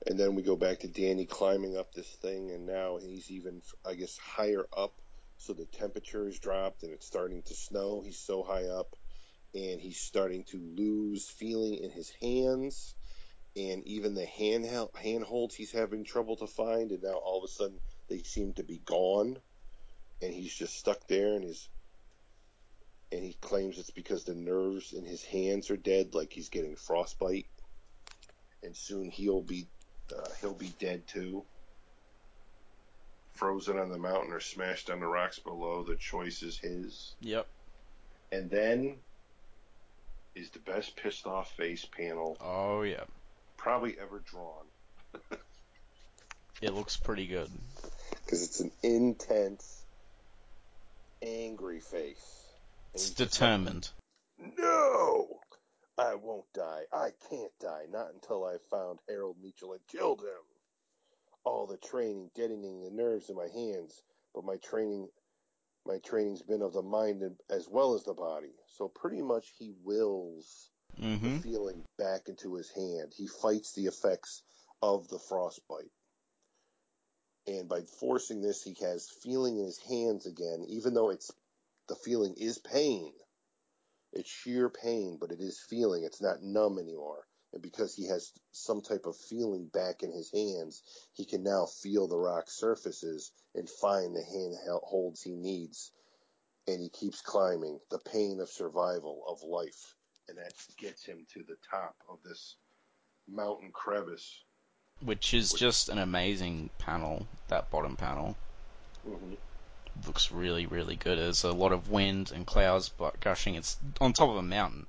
And then we go back to Danny climbing up this thing, and now he's even, I guess, higher up. So the temperature has dropped, and it's starting to snow. He's so high up, and he's starting to lose feeling in his hands, and even the hand handholds he's having trouble to find. And now all of a sudden they seem to be gone, and he's just stuck there, and his and he claims it's because the nerves in his hands are dead, like he's getting frostbite, and soon he'll be uh, he'll be dead too. Frozen on the mountain or smashed on the rocks below. The choice is his. Yep. And then is the best pissed off face panel Oh yeah. probably ever drawn It looks pretty good. because it's an intense, angry face. It's he's just like, determined. No! I won't die. I can't die. Not until I've found Harold Meachum and killed him. All the training deadening the nerves in my hands, but my training my training's been of the mind as well as the body. So pretty much he wills mm-hmm. the feeling back into his hand. He fights the effects of the frostbite. And by forcing this, he has feeling in his hands again, even though it's the feeling is pain. It's sheer pain, but it is feeling. It's not numb anymore. And because he has some type of feeling back in his hands, he can now feel the rock surfaces and find the handholds he needs. And he keeps climbing the pain of survival, of life. And that gets him to the top of this mountain crevice. Which is just an amazing panel. That bottom panel Mm-hmm. looks really, really good. There's a lot of wind and clouds but gushing. It's on top of a mountain,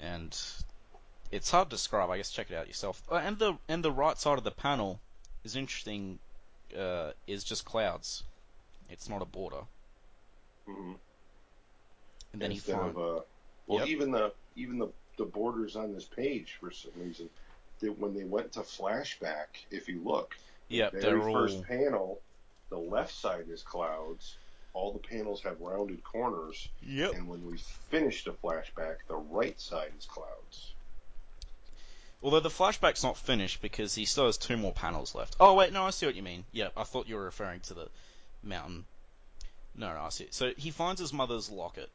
and it's hard to describe. I guess check it out yourself. Uh, and the and the right side of the panel is interesting. Uh, is just clouds. It's not a border. Mm-hmm. And then he Instead finds. of, uh, well, Yep. even the even the the borders on this page for some reason, they, when they went to flashback, if you look, the Yep, very they're first all. panel, the left side is clouds. All the panels have rounded corners, Yep. and when we finish the flashback, the right side is clouds. Although the flashback's not finished because he still has two more panels left. Oh wait, no, I see what you mean. Yeah, I thought you were referring to the mountain. No, no, I see. So he finds his mother's locket,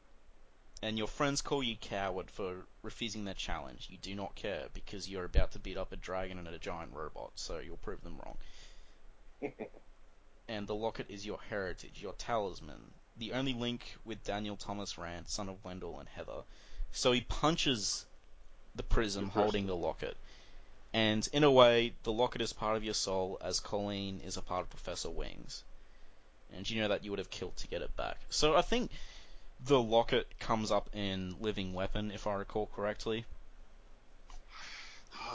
and your friends call you coward for refusing their challenge. You do not care because you're about to beat up a dragon and a giant robot, so you'll prove them wrong. and the locket is your heritage, your talisman, the only link with Daniel Thomas Rand, son of Wendell and Heather. So he punches the prism The prism. holding the locket. And in a way, the locket is part of your soul, as Colleen is a part of Professor Wings. And you know that you would have killed to get it back. So I think the locket comes up in Living Weapon, if I recall correctly.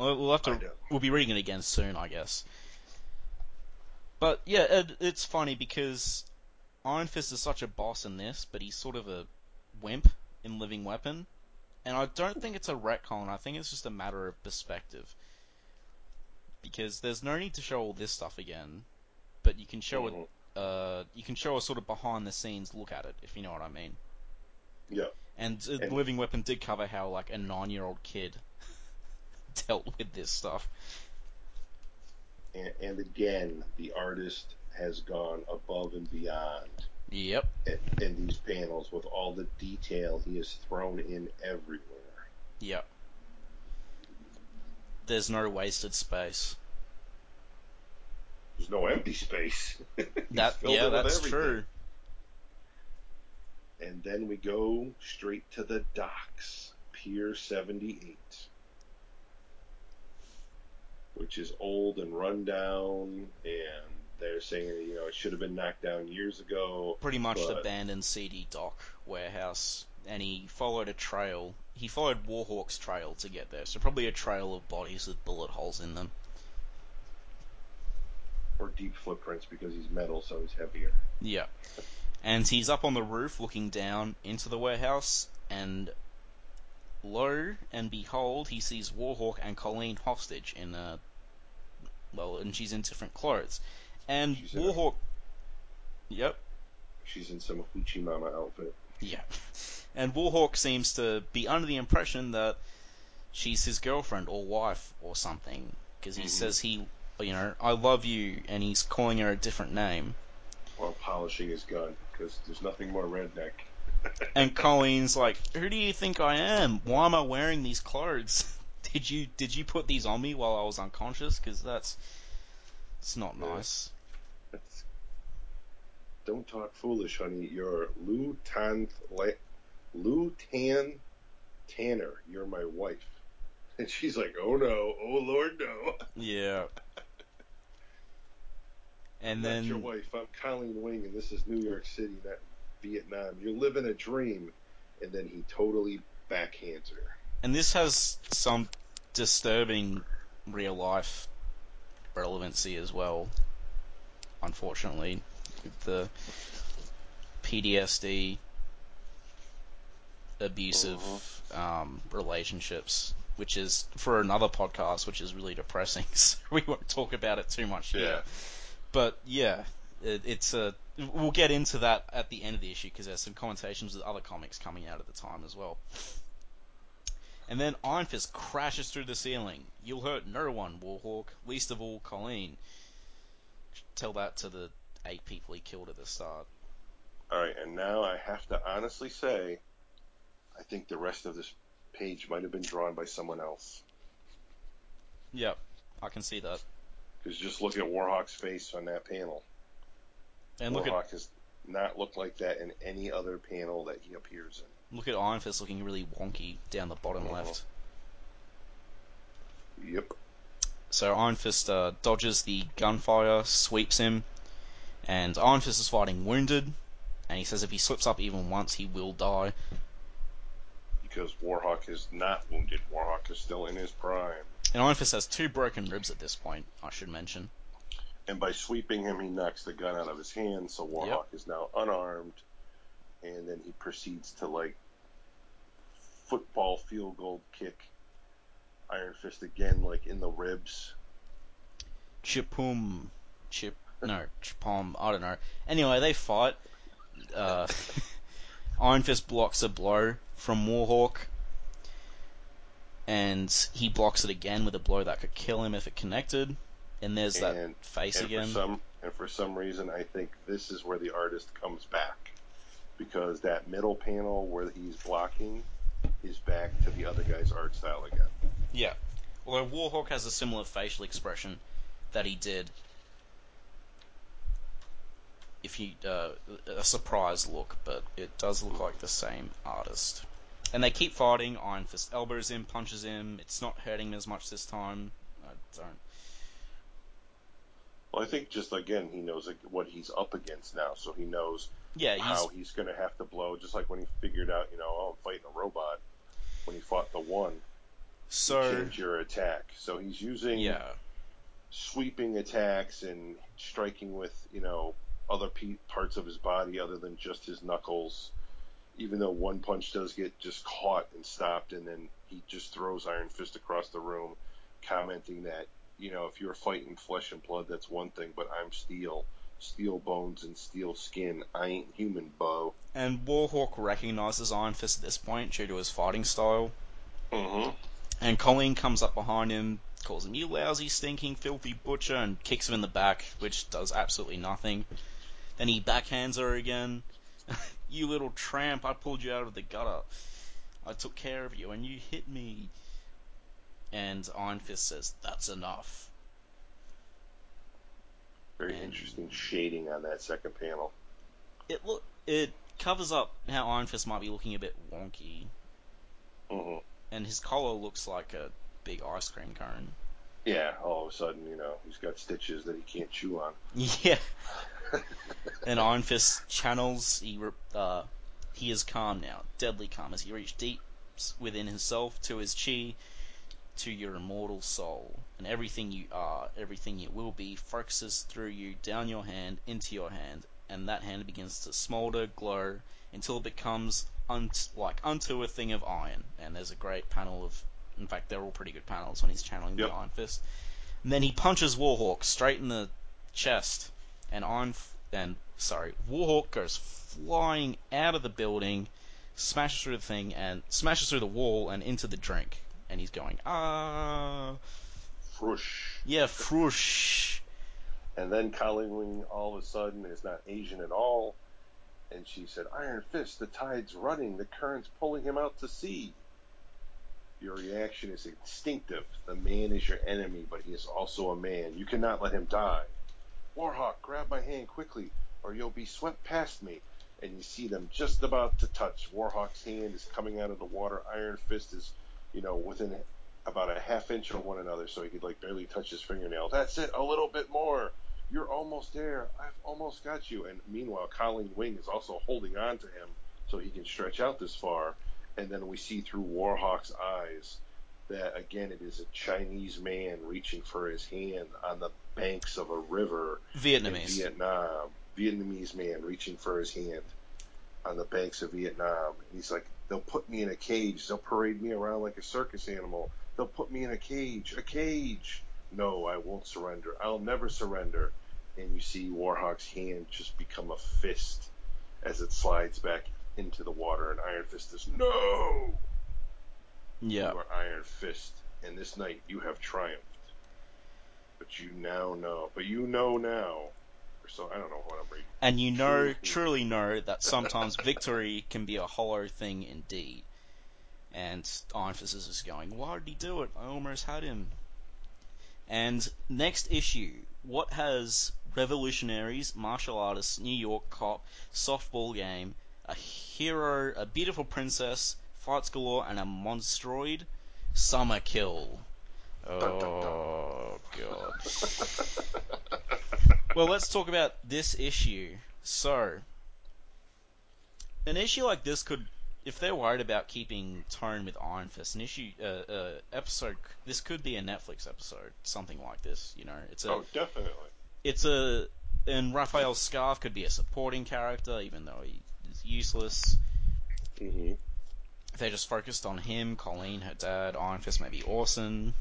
We'll have to. We'll be reading it again soon, I guess. But yeah, it, it's funny because Iron Fist is such a boss in this, but he's sort of a wimp in Living Weapon. And I don't think it's a retcon. I think it's just a matter of perspective. because there's no need to show all this stuff again, but you can show Mhm. it. Uh, you can show a sort of behind the scenes look at it, if you know what I mean. Yeah. And, uh, And- Living Weapon did cover how like a nine-year-old kid dealt with this stuff. And, and again, the artist has gone above and beyond Yep. in, in these panels with all the detail he has thrown in everywhere. Yep. There's no wasted space. There's no empty space. That yeah, that's true. And then we go straight to the docks, Pier 78, which is old and run down, and they're saying you know it should have been knocked down years ago. Pretty much but- abandoned CD dock warehouse, and he followed a trail. He followed Warhawk's trail to get there, so probably a trail of bodies with bullet holes in them. Or deep footprints because he's metal, so he's heavier. Yeah. And he's up on the roof looking down into the warehouse, and lo and behold, he sees Warhawk and Colleen hostage in a. Well, and she's in different clothes. And She's in a- Warhawk. Yep. She's in some hoochie mama outfit. Yeah. And Warhawk seems to be under the impression that she's his girlfriend or wife or something. Because he Mhm. says he, you know, I love you, and he's calling her a different name. While polishing his gun, because there's nothing more redneck. And Colleen's like, "Who do you think I am? Why am I wearing these clothes? Did you did you put these on me while I was unconscious? Because that's it's not Yeah. nice." Don't talk foolish, honey. You're Lou Tan, Lou Tan Tanner. You're my wife. And she's like, oh no, oh lord, no. Yeah. And then your wife. I'm Colleen Wing, and this is New York City, not Vietnam. You're living a dream. And then he totally backhands her. and this has some disturbing real life relevancy as well. Unfortunately, with the PTSD, abusive um, relationships, which is for another podcast, which is really depressing. So we won't talk about it too much here. But yeah, it, it's a. We'll get into that at the end of the issue because there's some connotations with other comics coming out at the time as well. And then Iron Fist crashes through the ceiling. You'll hurt no one, Warhawk, least of all Colleen. Tell that to the eight people he killed at the start. All right, and now I have to honestly say, I think the rest of this page might have been drawn by someone else. Yep, I can see that. Because just look at Warhawk's face on that panel. And look Warhawk at has not looked like that in any other panel that he appears in. look at Iron Fist looking really wonky down the bottom Uh-huh. left. Yep. So Iron Fist uh, dodges the gunfire, sweeps him, and Iron Fist is fighting wounded. And he says if he slips up even once, he will die. Because Warhawk is not wounded. Warhawk is still in his prime. And Iron Fist has two broken ribs at this point. I should mention. And by sweeping him, he knocks the gun out of his hand, so Warhawk is now unarmed. And then he proceeds to, like, football field goal kick Iron Fist again, like in the ribs. Chipum, chip, no, chipom, I don't know. Anyway, they fight. Uh, Iron Fist blocks a blow from Warhawk, and he blocks it again with a blow that could kill him if it connected. And there's that And- face and again. for some and for some reason, I think this is where the artist comes back because that middle panel where he's blocking is back to the other guy's art style again. Yeah. Although Warhawk has a similar facial expression that he did. If you uh, a surprise look, but it does look like the same artist. And they keep fighting. Iron Fist elbows him, punches him. It's not hurting him as much this time. I don't. Well, I think just again he knows what he's up against now, so he knows Yeah, he's how he's going to have to blow. Just like when he figured out, you know, oh, I'm fighting a robot. When he fought the one, so change your attack. So he's using yeah. sweeping attacks and striking with you know other pe- parts of his body other than just his knuckles. Even though one punch does get just caught and stopped, and then he just throws Iron Fist across the room, commenting that you know, if you're fighting flesh and blood, that's one thing, but I'm steel, steel bones and steel skin. I ain't human, Bo. And Warhawk recognizes Iron Fist at this point due to his fighting style. Mm-hmm. And Colleen comes up behind him, calls him, You lousy, stinking, filthy butcher, and kicks him in the back, which does absolutely nothing. Then he backhands her again. you little tramp, I pulled you out of the gutter. I took care of you, and you hit me. And Iron Fist says, That's enough. Very And- interesting shading on that second panel. It look it covers up how Iron Fist might be looking a bit wonky, Mm-hmm. and his collar looks like a big ice cream cone. Yeah, all of a sudden, you know, he's got stitches that he can't chew on. Yeah. and Iron Fist channels. He uh, he is calm now, deadly calm, as he reached deep within himself to his chi, to your immortal soul, and everything you are, everything you will be, focuses through you down your hand into your hand, and that hand begins to smolder, glow, until it becomes unt- like unto a thing of iron. And there's a great panel of, in fact, they're all pretty good panels when he's channeling Yep. the Iron Fist. And then he punches Warhawk straight in the chest, and F- and sorry, Warhawk goes flying out of the building, smashes through the thing, and smashes through the wall and into the drink. And he's going, ah, frush. yeah, frush. And then Colleen Wing all of a sudden is not Asian at all. And she said, Iron Fist, the tide's running, the current's pulling him out to sea. Your reaction is instinctive. The man is your enemy, but he is also a man. You cannot let him die. Warhawk, grab my hand quickly, or you'll be swept past me. And you see them just about to touch. Warhawk's hand is coming out of the water. Iron Fist is, you know, within about a half inch of one another, so he could like barely touch his fingernail. That's it, a little bit more. You're almost there. I've almost got you. And meanwhile, Colleen Wing is also holding on to him so he can stretch out this far. And then we see through Warhawk's eyes that again it is a Chinese man reaching for his hand on the banks of a river in Vietnamese. Vietnam. Vietnamese man reaching for his hand on the banks of Vietnam. And he's like, they'll put me in a cage. They'll parade me around like a circus animal. They'll put me in a cage. A cage. No, I won't surrender. I'll never surrender. And you see Warhawk's hand just become a fist as it slides back into the water. And Iron Fist is, no! Yeah. You are Iron Fist. And this night you have triumphed. But you now know. But you know now. Or so I don't know what I'm reading. And you know, Truly. truly know, that sometimes victory can be a hollow thing indeed. And Iron Fist is just going, why did he do it? I almost had him. And next issue, what has revolutionaries, martial artists, New York cop, softball game, a hero, a beautiful princess, fights galore, and a monstroid? Summer Kill. Oh, God. Well, let's talk about this issue. So, an issue like this could, if they're worried about keeping tone with Iron Fist, an issue, uh, uh, episode, this could be a Netflix episode, something like this. You know, it's a, Oh, definitely. it's a, and Rafael Scarfe could be a supporting character, even though he is useless. hmm If they just focused on him, Colleen, her dad, Iron Fist, maybe Orson,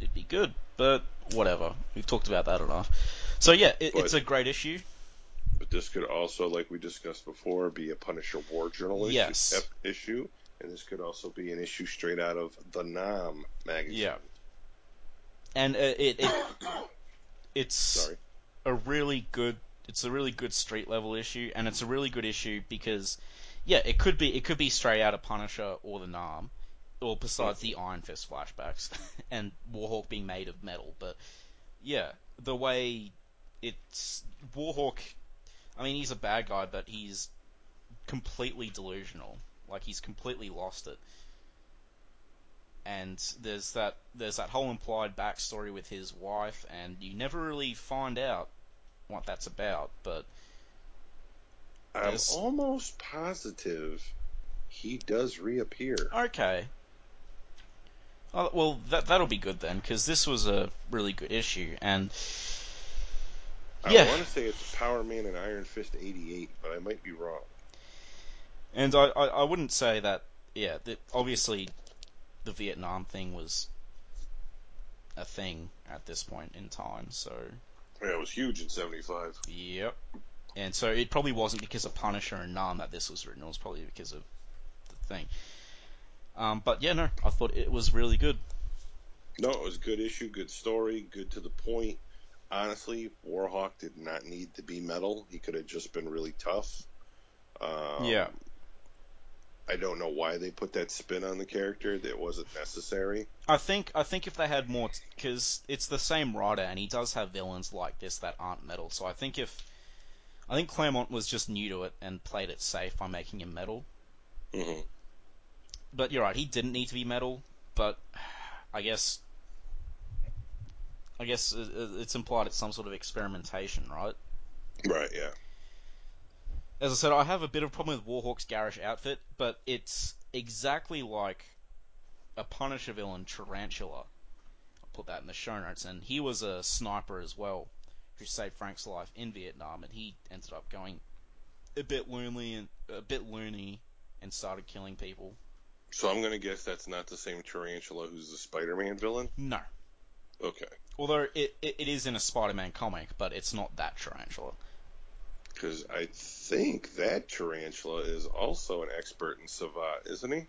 it'd be good. But whatever, we've talked about that enough. So yeah, it, But- it's a great issue. But this could also, like we discussed before, be a Punisher War Journal issue, Yes. issue, and this could also be an issue straight out of the Nam magazine. Yeah. and uh, it, it it's Sorry. a really good it's a really good street level issue and it's a really good issue because yeah it could be it could be straight out of Punisher or the Nam or besides the Iron Fist flashbacks and Warhawk being made of metal but yeah the way it's Warhawk I mean he's a bad guy but he's completely delusional like he's completely lost it and there's that there's that whole implied backstory with his wife, and you never really find out what that's about. But I'm almost positive he does reappear. okay, oh, well that that'll be good then, because this was a really good issue, and I want to say it's Power Man and Iron Fist 88, but I might be wrong. and I, I I wouldn't say that yeah that obviously the Vietnam thing was a thing at this point in time. So Yeah, it was huge in '75. Yep. And so it probably wasn't because of Punisher and Nam that this was written. It was probably because of the thing. Um, but yeah, no, I thought it was really good. No, it was a good issue, good story, good to the point. Honestly, Warhawk did not need to be metal. He could have just been really tough. Um, Yeah. I don't know why they put that spin on the character. That wasn't necessary. I think I think if they had more, because it's the same writer and he does have villains like this that aren't metal. So I think if I think Claremont was just new to it and played it safe by making him metal. hmm But you're right, he didn't need to be metal. But I guess I guess it- it- it's implied it's some sort of experimentation, right? Right, yeah. As I said, I have a bit of a problem with Warhawk's garish outfit, but it's exactly like a Punisher villain, Tarantula. I'll put that in the show notes. And he was a sniper as well, who saved Frank's life in Vietnam, and he ended up going a bit loony and a bit loony and started killing people. So I'm going to guess that's not the same Tarantula who's the Spider-Man villain. No, Okay, although it, it, it is in a Spider-Man comic, but it's not that Tarantula. because I think that Tarantula is also an expert in Savate, isn't he?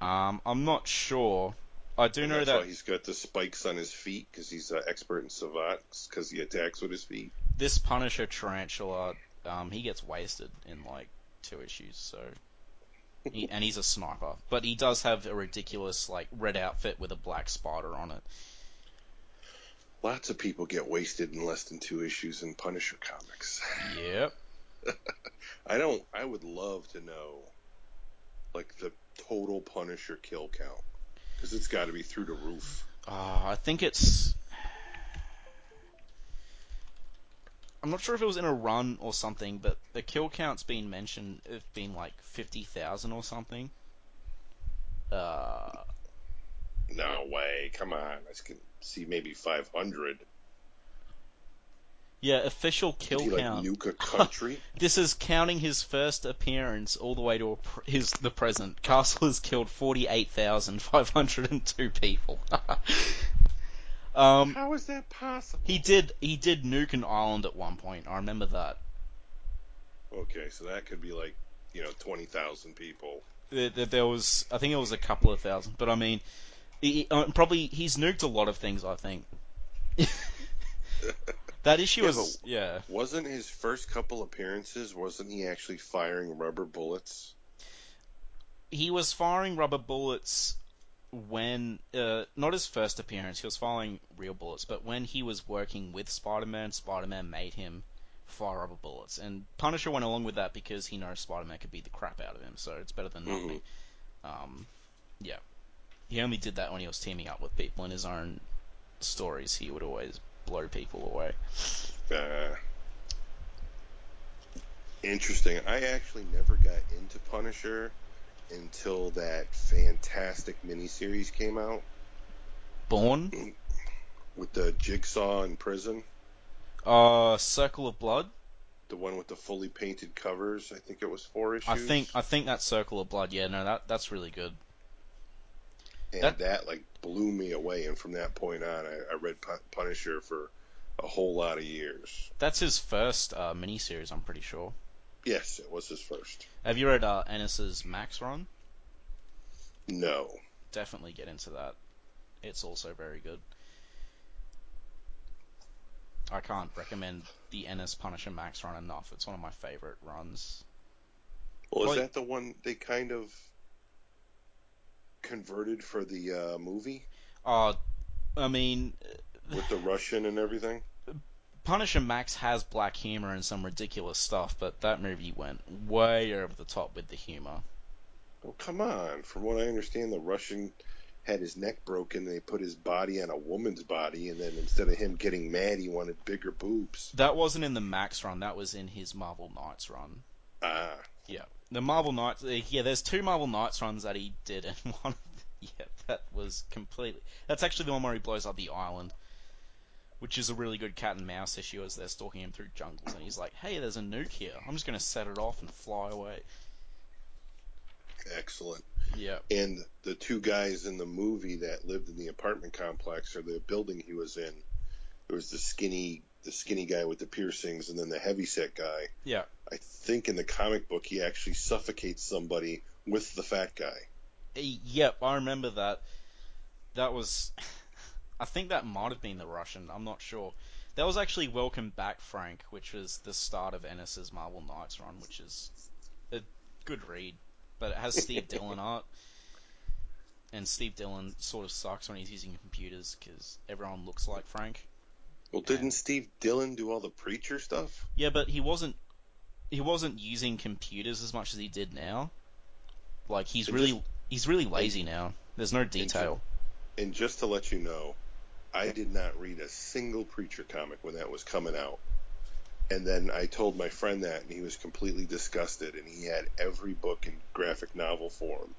Um, I'm not sure. I do know that he's got the spikes on his feet because he's an expert in Savate because he attacks with his feet. this Punisher tarantula, um, he gets wasted in like two issues, so he, and he's a sniper, but he does have a ridiculous like red outfit with a black spider on it. Lots of people get wasted in less than two issues in Punisher comics. Yep. I don't. I would love to know, like the total Punisher kill count, because it's got to be through the roof. Uh, I think it's. I'm not sure if it was in a run or something, but the kill count's been mentioned have been like fifty thousand or something. Uh, No way! Come on, I can see maybe five hundred. Yeah, official kill Did he like count. nuke a country? This is counting his first appearance all the way to a pr- his the present. Castle has killed forty eight thousand five hundred and two people. um, How is that possible? he did he did nuke an island at one point. I remember that. Okay, so that could be like you know twenty thousand people. There, there, there was I think it was a couple of thousand, but I mean, he, uh, probably he's nuked a lot of things. I think. that issue Yeah, is yeah. Wasn't his first couple appearances? Wasn't he actually firing rubber bullets? he was firing rubber bullets when uh, not his first appearance he was firing real bullets but when he was working with spider-man spider-man made him fire rubber bullets and punisher went along with that because he knows spider-man could beat the crap out of him so it's better than nothing um, yeah he only did that when he was teaming up with people in his own stories he would always blow people away Uh, interesting. I actually never got into Punisher until that fantastic miniseries came out born with the Jigsaw in prison. uh circle of blood The one with the fully painted covers. I think it was four issues. i think i think that circle of blood yeah no that that's really good and that- that, like blew me away. And from that point on, I, I read Pu- Punisher for a whole lot of years. That's his first uh, miniseries, I'm pretty sure. Yes, it was his first. Have you read uh, Ennis's Max run? No, Definitely get into that. It's also very good. I can't recommend the Ennis Punisher Max run enough. It's one of my favorite runs. well, is Well, that the one they kind of converted for the uh, movie Uh, I mean, with the Russian and everything? Punisher Max has black humor and some ridiculous stuff, but that movie went way over the top with the humor. Oh, come on. From what I understand, the Russian had his neck broken. They put his body on a woman's body, and then instead of him getting mad, he wanted bigger boobs. That wasn't in the Max run. That was in his Marvel Knights run. Ah, Yeah, the Marvel Knights. uh, Yeah, there's two Marvel Knights runs that he did, and one. Yeah, that was completely. That's actually the one where he blows up the island, which is a really good cat and mouse issue as they're stalking him through jungles, and he's like, "Hey, there's a nuke here. I'm just gonna set it off and fly away." excellent. Yeah. And the two guys in the movie that lived in the apartment complex or the building he was in, there was the skinny the skinny guy with the piercings and then the heavyset guy. Yeah. I think in the comic book he actually suffocates somebody with the fat guy. Yep, I remember that. That was. I think that might have been the Russian. I'm not sure. That was actually Welcome Back, Frank, which was the start of Ennis's Marvel Knights run, which is a good read, but it has Steve Dillon art, and Steve Dillon sort of sucks when he's using computers because everyone looks like Frank. Well, didn't Steve Dillon do all the preacher stuff? Yeah, but he wasn't. He wasn't using computers as much as he did now. Like he's And really just- he's really lazy now. There's no detail. And just to let you know, I did not read a single preacher comic when that was coming out. And then I told my friend that, and he was completely disgusted. And he had every book in graphic novel form,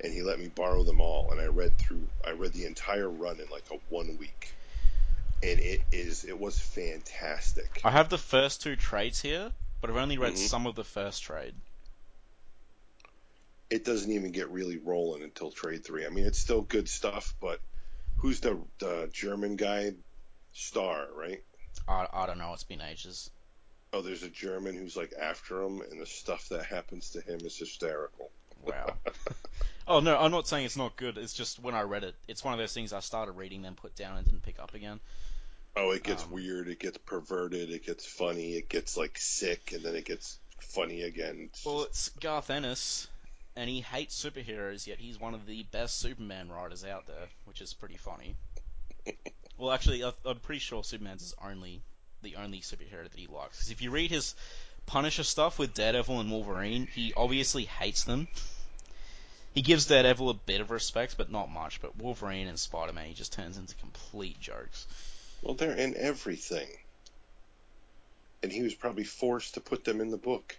and he let me borrow them all. And I read through, I read the entire run in like a one week, and it is, it was fantastic. I have the first two trades here, but I've only read Mhm. some of the first trade. It doesn't even get really rolling until trade three. I mean, it's still good stuff, but who's the the German guy? Starr, right? I, I don't know. It's been ages. Oh, there's a German who's like after him, and the stuff that happens to him is hysterical. Wow. oh no, I'm not saying it's not good. It's just when I read it, it's one of those things I started reading, then put down and didn't pick up again. Oh, it gets Um, weird, it gets perverted, it gets funny, it gets like sick, and then it gets funny again. It's Well, it's Garth Ennis, and he hates superheroes, yet he's one of the best Superman writers out there, which is pretty funny. well, actually, I'm pretty sure Superman's his only, the only superhero that he likes. Because if you read his Punisher stuff with Daredevil and Wolverine, he obviously hates them. He gives Daredevil a bit of respect, but not much. But Wolverine and Spider-Man, he just turns into complete jokes. Well, they're in everything, and he was probably forced to put them in the book.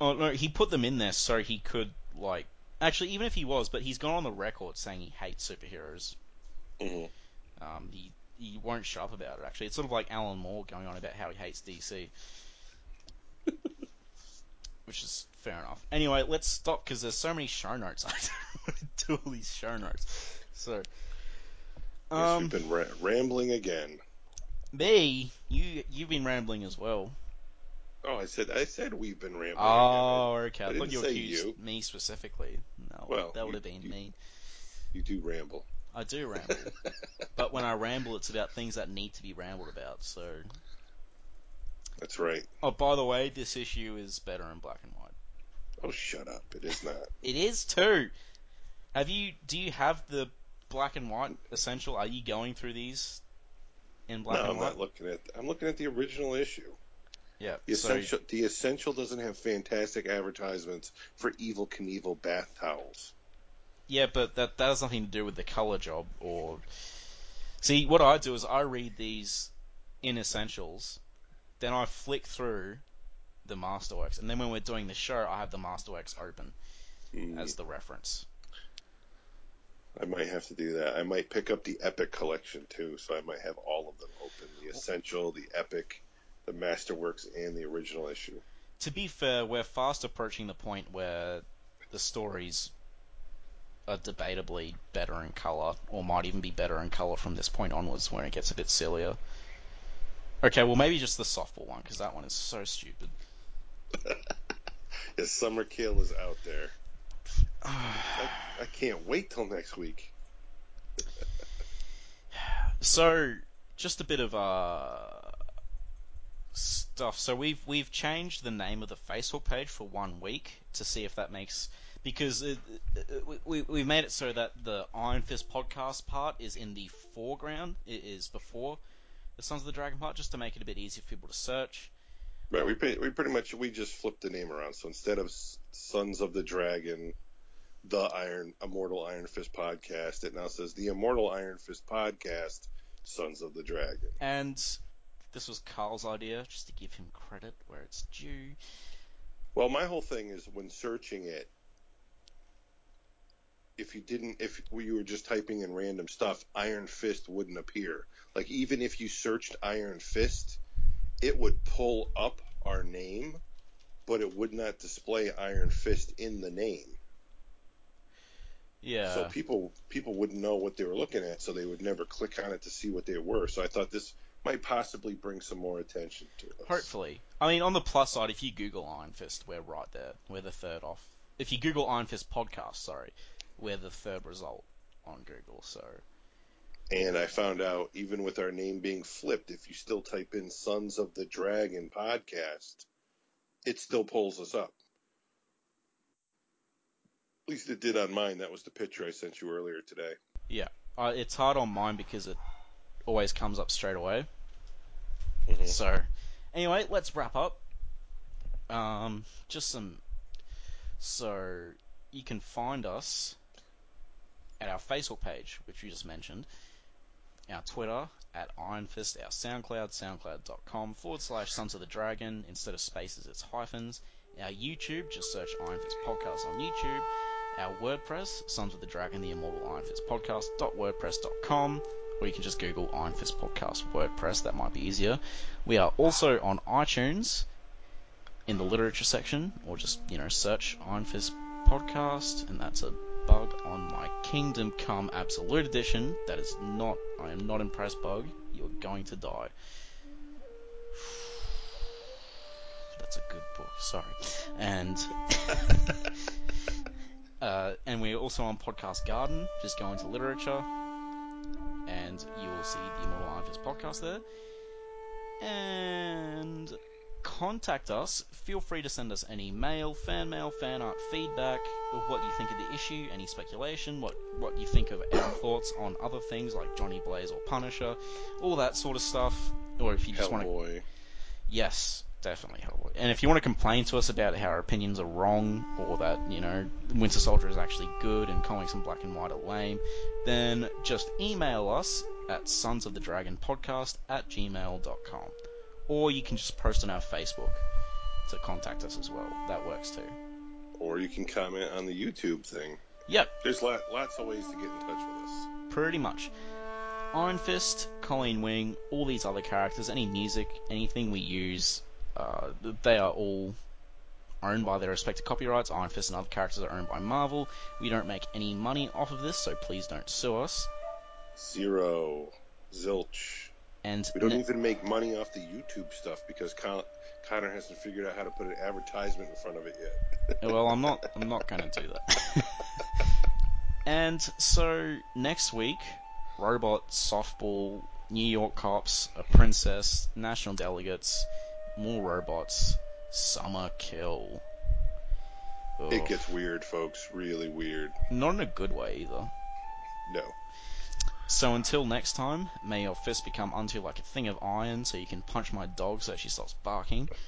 Oh no, he put them in there so he could like. Actually, even if he was, but he's gone on the record saying he hates superheroes. Mhm. Um, he he won't shut up about it. Actually, it's sort of like Alan Moore going on about how he hates DC, which is fair enough. Anyway, let's stop because there's so many show notes. I don't want to do all these show notes. So, Yes, um, we've been ra- rambling again. me, you you've been rambling as well. Oh, I said, I said we've been rambling. again. Oh, okay. I, I thought you accused you. me specifically. No, Well, that would have been you- me. You do ramble. I do ramble. But when I ramble, it's about things that need to be rambled about. So, That's right. oh, by the way, this issue is better in black and white. Oh, shut up! It is not. It is too. Have you? Do you have the black and white essential? Are you going through these in black no, and I'm white? not looking at. I'm looking at the original issue. Yeah. The So essential, the essential doesn't have fantastic advertisements for Evel Knievel bath towels. yeah, but that that has nothing to do with the color job or. See, what I do is I read these in essentials, then I flick through the Masterworks, and then when we're doing the show, I have the Masterworks open Mm, as the reference. I might have to do that. I might pick up the Epic collection too, so I might have all of them open: the essential, the Epic, the Masterworks, and the original issue. to be fair, we're fast approaching the point where the stories are debatably better in color, or might even be better in color from this point onwards, where it gets a bit sillier. Okay, well maybe just the softball one, because that one is so stupid. Yeah, Summer Kill is out there. I, I can't wait till next week. So, just a bit of uh stuff. So we've we've changed the name of the Facebook page for one week to see if that makes because it, it, we- we made it so that the Iron Fist podcast part is in the foreground. It is before the Sons of the Dragon part, just to make it a bit easier for people to search. Right, we we pretty much we just flipped the name around. So instead of S- Sons of the Dragon, the Iron Immortal Iron Fist podcast, it now says the Immortal Iron Fist podcast, Sons of the Dragon. And this was Carl's idea, just to give him credit where it's due. Well, my whole thing is when searching it, if you didn't, if you were just typing in random stuff, Iron Fist wouldn't appear. Like even if you searched Iron Fist, it would pull up our name, but it would not display Iron Fist in the name. Yeah. So people people wouldn't know what they were looking at, so they would never click on it to see what they were. So I thought this might possibly bring some more attention to us. Hopefully. I mean, on the plus side, if you Google Iron Fist, we're right there. We're the third off. If you Google Iron Fist podcast, sorry, we're the third result on Google. So And I found out even with our name being flipped, if you still type in Sons of the Dragon podcast, it still pulls us up. At least it did on mine. That was the picture I sent you earlier today. yeah, uh, it's hard on mine because it always comes up straight away. Mhm. So anyway, let's wrap up. Um, just some. So you can find us at our Facebook page, which you just mentioned, our Twitter at Iron Fist, our SoundCloud, soundcloud.com forward slash Sons of the Dragon. Instead of spaces, it's hyphens. Our YouTube, just search Iron Fist Podcast on YouTube. Our WordPress, Sons of the Dragon, the Immortal Iron Fist Podcast.wordpress.com. Or you can just Google Iron Fist Podcast WordPress, that might be easier. We are also on iTunes in the literature section, or just, you know, search Iron Fist Podcast, and that's a bug on my Kingdom Come Absolute Edition. That is not, I am not impressed, bug. You're going to die. That's a good book, sorry. And, uh, and we're also on Podcast Garden. Just go into literature, and you will see the Immortal Iron podcast there. And contact us. Feel free to send us any mail, fan mail, fan art, feedback, of what you think of the issue, any speculation, what what you think of our thoughts on other things like Johnny Blaze or Punisher, all that sort of stuff. Or if you just want to, yes, definitely Hellboy. And if you want to complain to us about how our opinions are wrong, or that you know Winter Soldier is actually good and comics in black and white are lame, then just email us at sons of the dragon podcast at gmail.com or you can just post on our facebook to contact us as well that works too Or you can comment on the YouTube thing. yep There's lot, lots of ways to get in touch with us. pretty much iron fist colleen wing all these other characters any music anything we use uh, they are all owned by their respective copyrights iron fist and other characters are owned by marvel we don't make any money off of this so please don't sue us Zero. Zilch. and We don't ne- even make money off the YouTube stuff because Con- Connor hasn't figured out how to put an advertisement in front of it yet. Well, I'm not. I'm not going to do that. and so next week, robot, softball, New York cops, a princess, national delegates, more robots, summer kill. It gets weird, folks. Really weird. Not in a good way either. No. So until next time, may your fist become unto like a thing of iron, so you can punch my dog so she stops barking.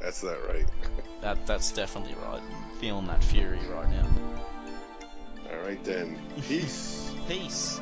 That's that right. That that's definitely right. I'm feeling that fury right now. All right then. Peace. Peace.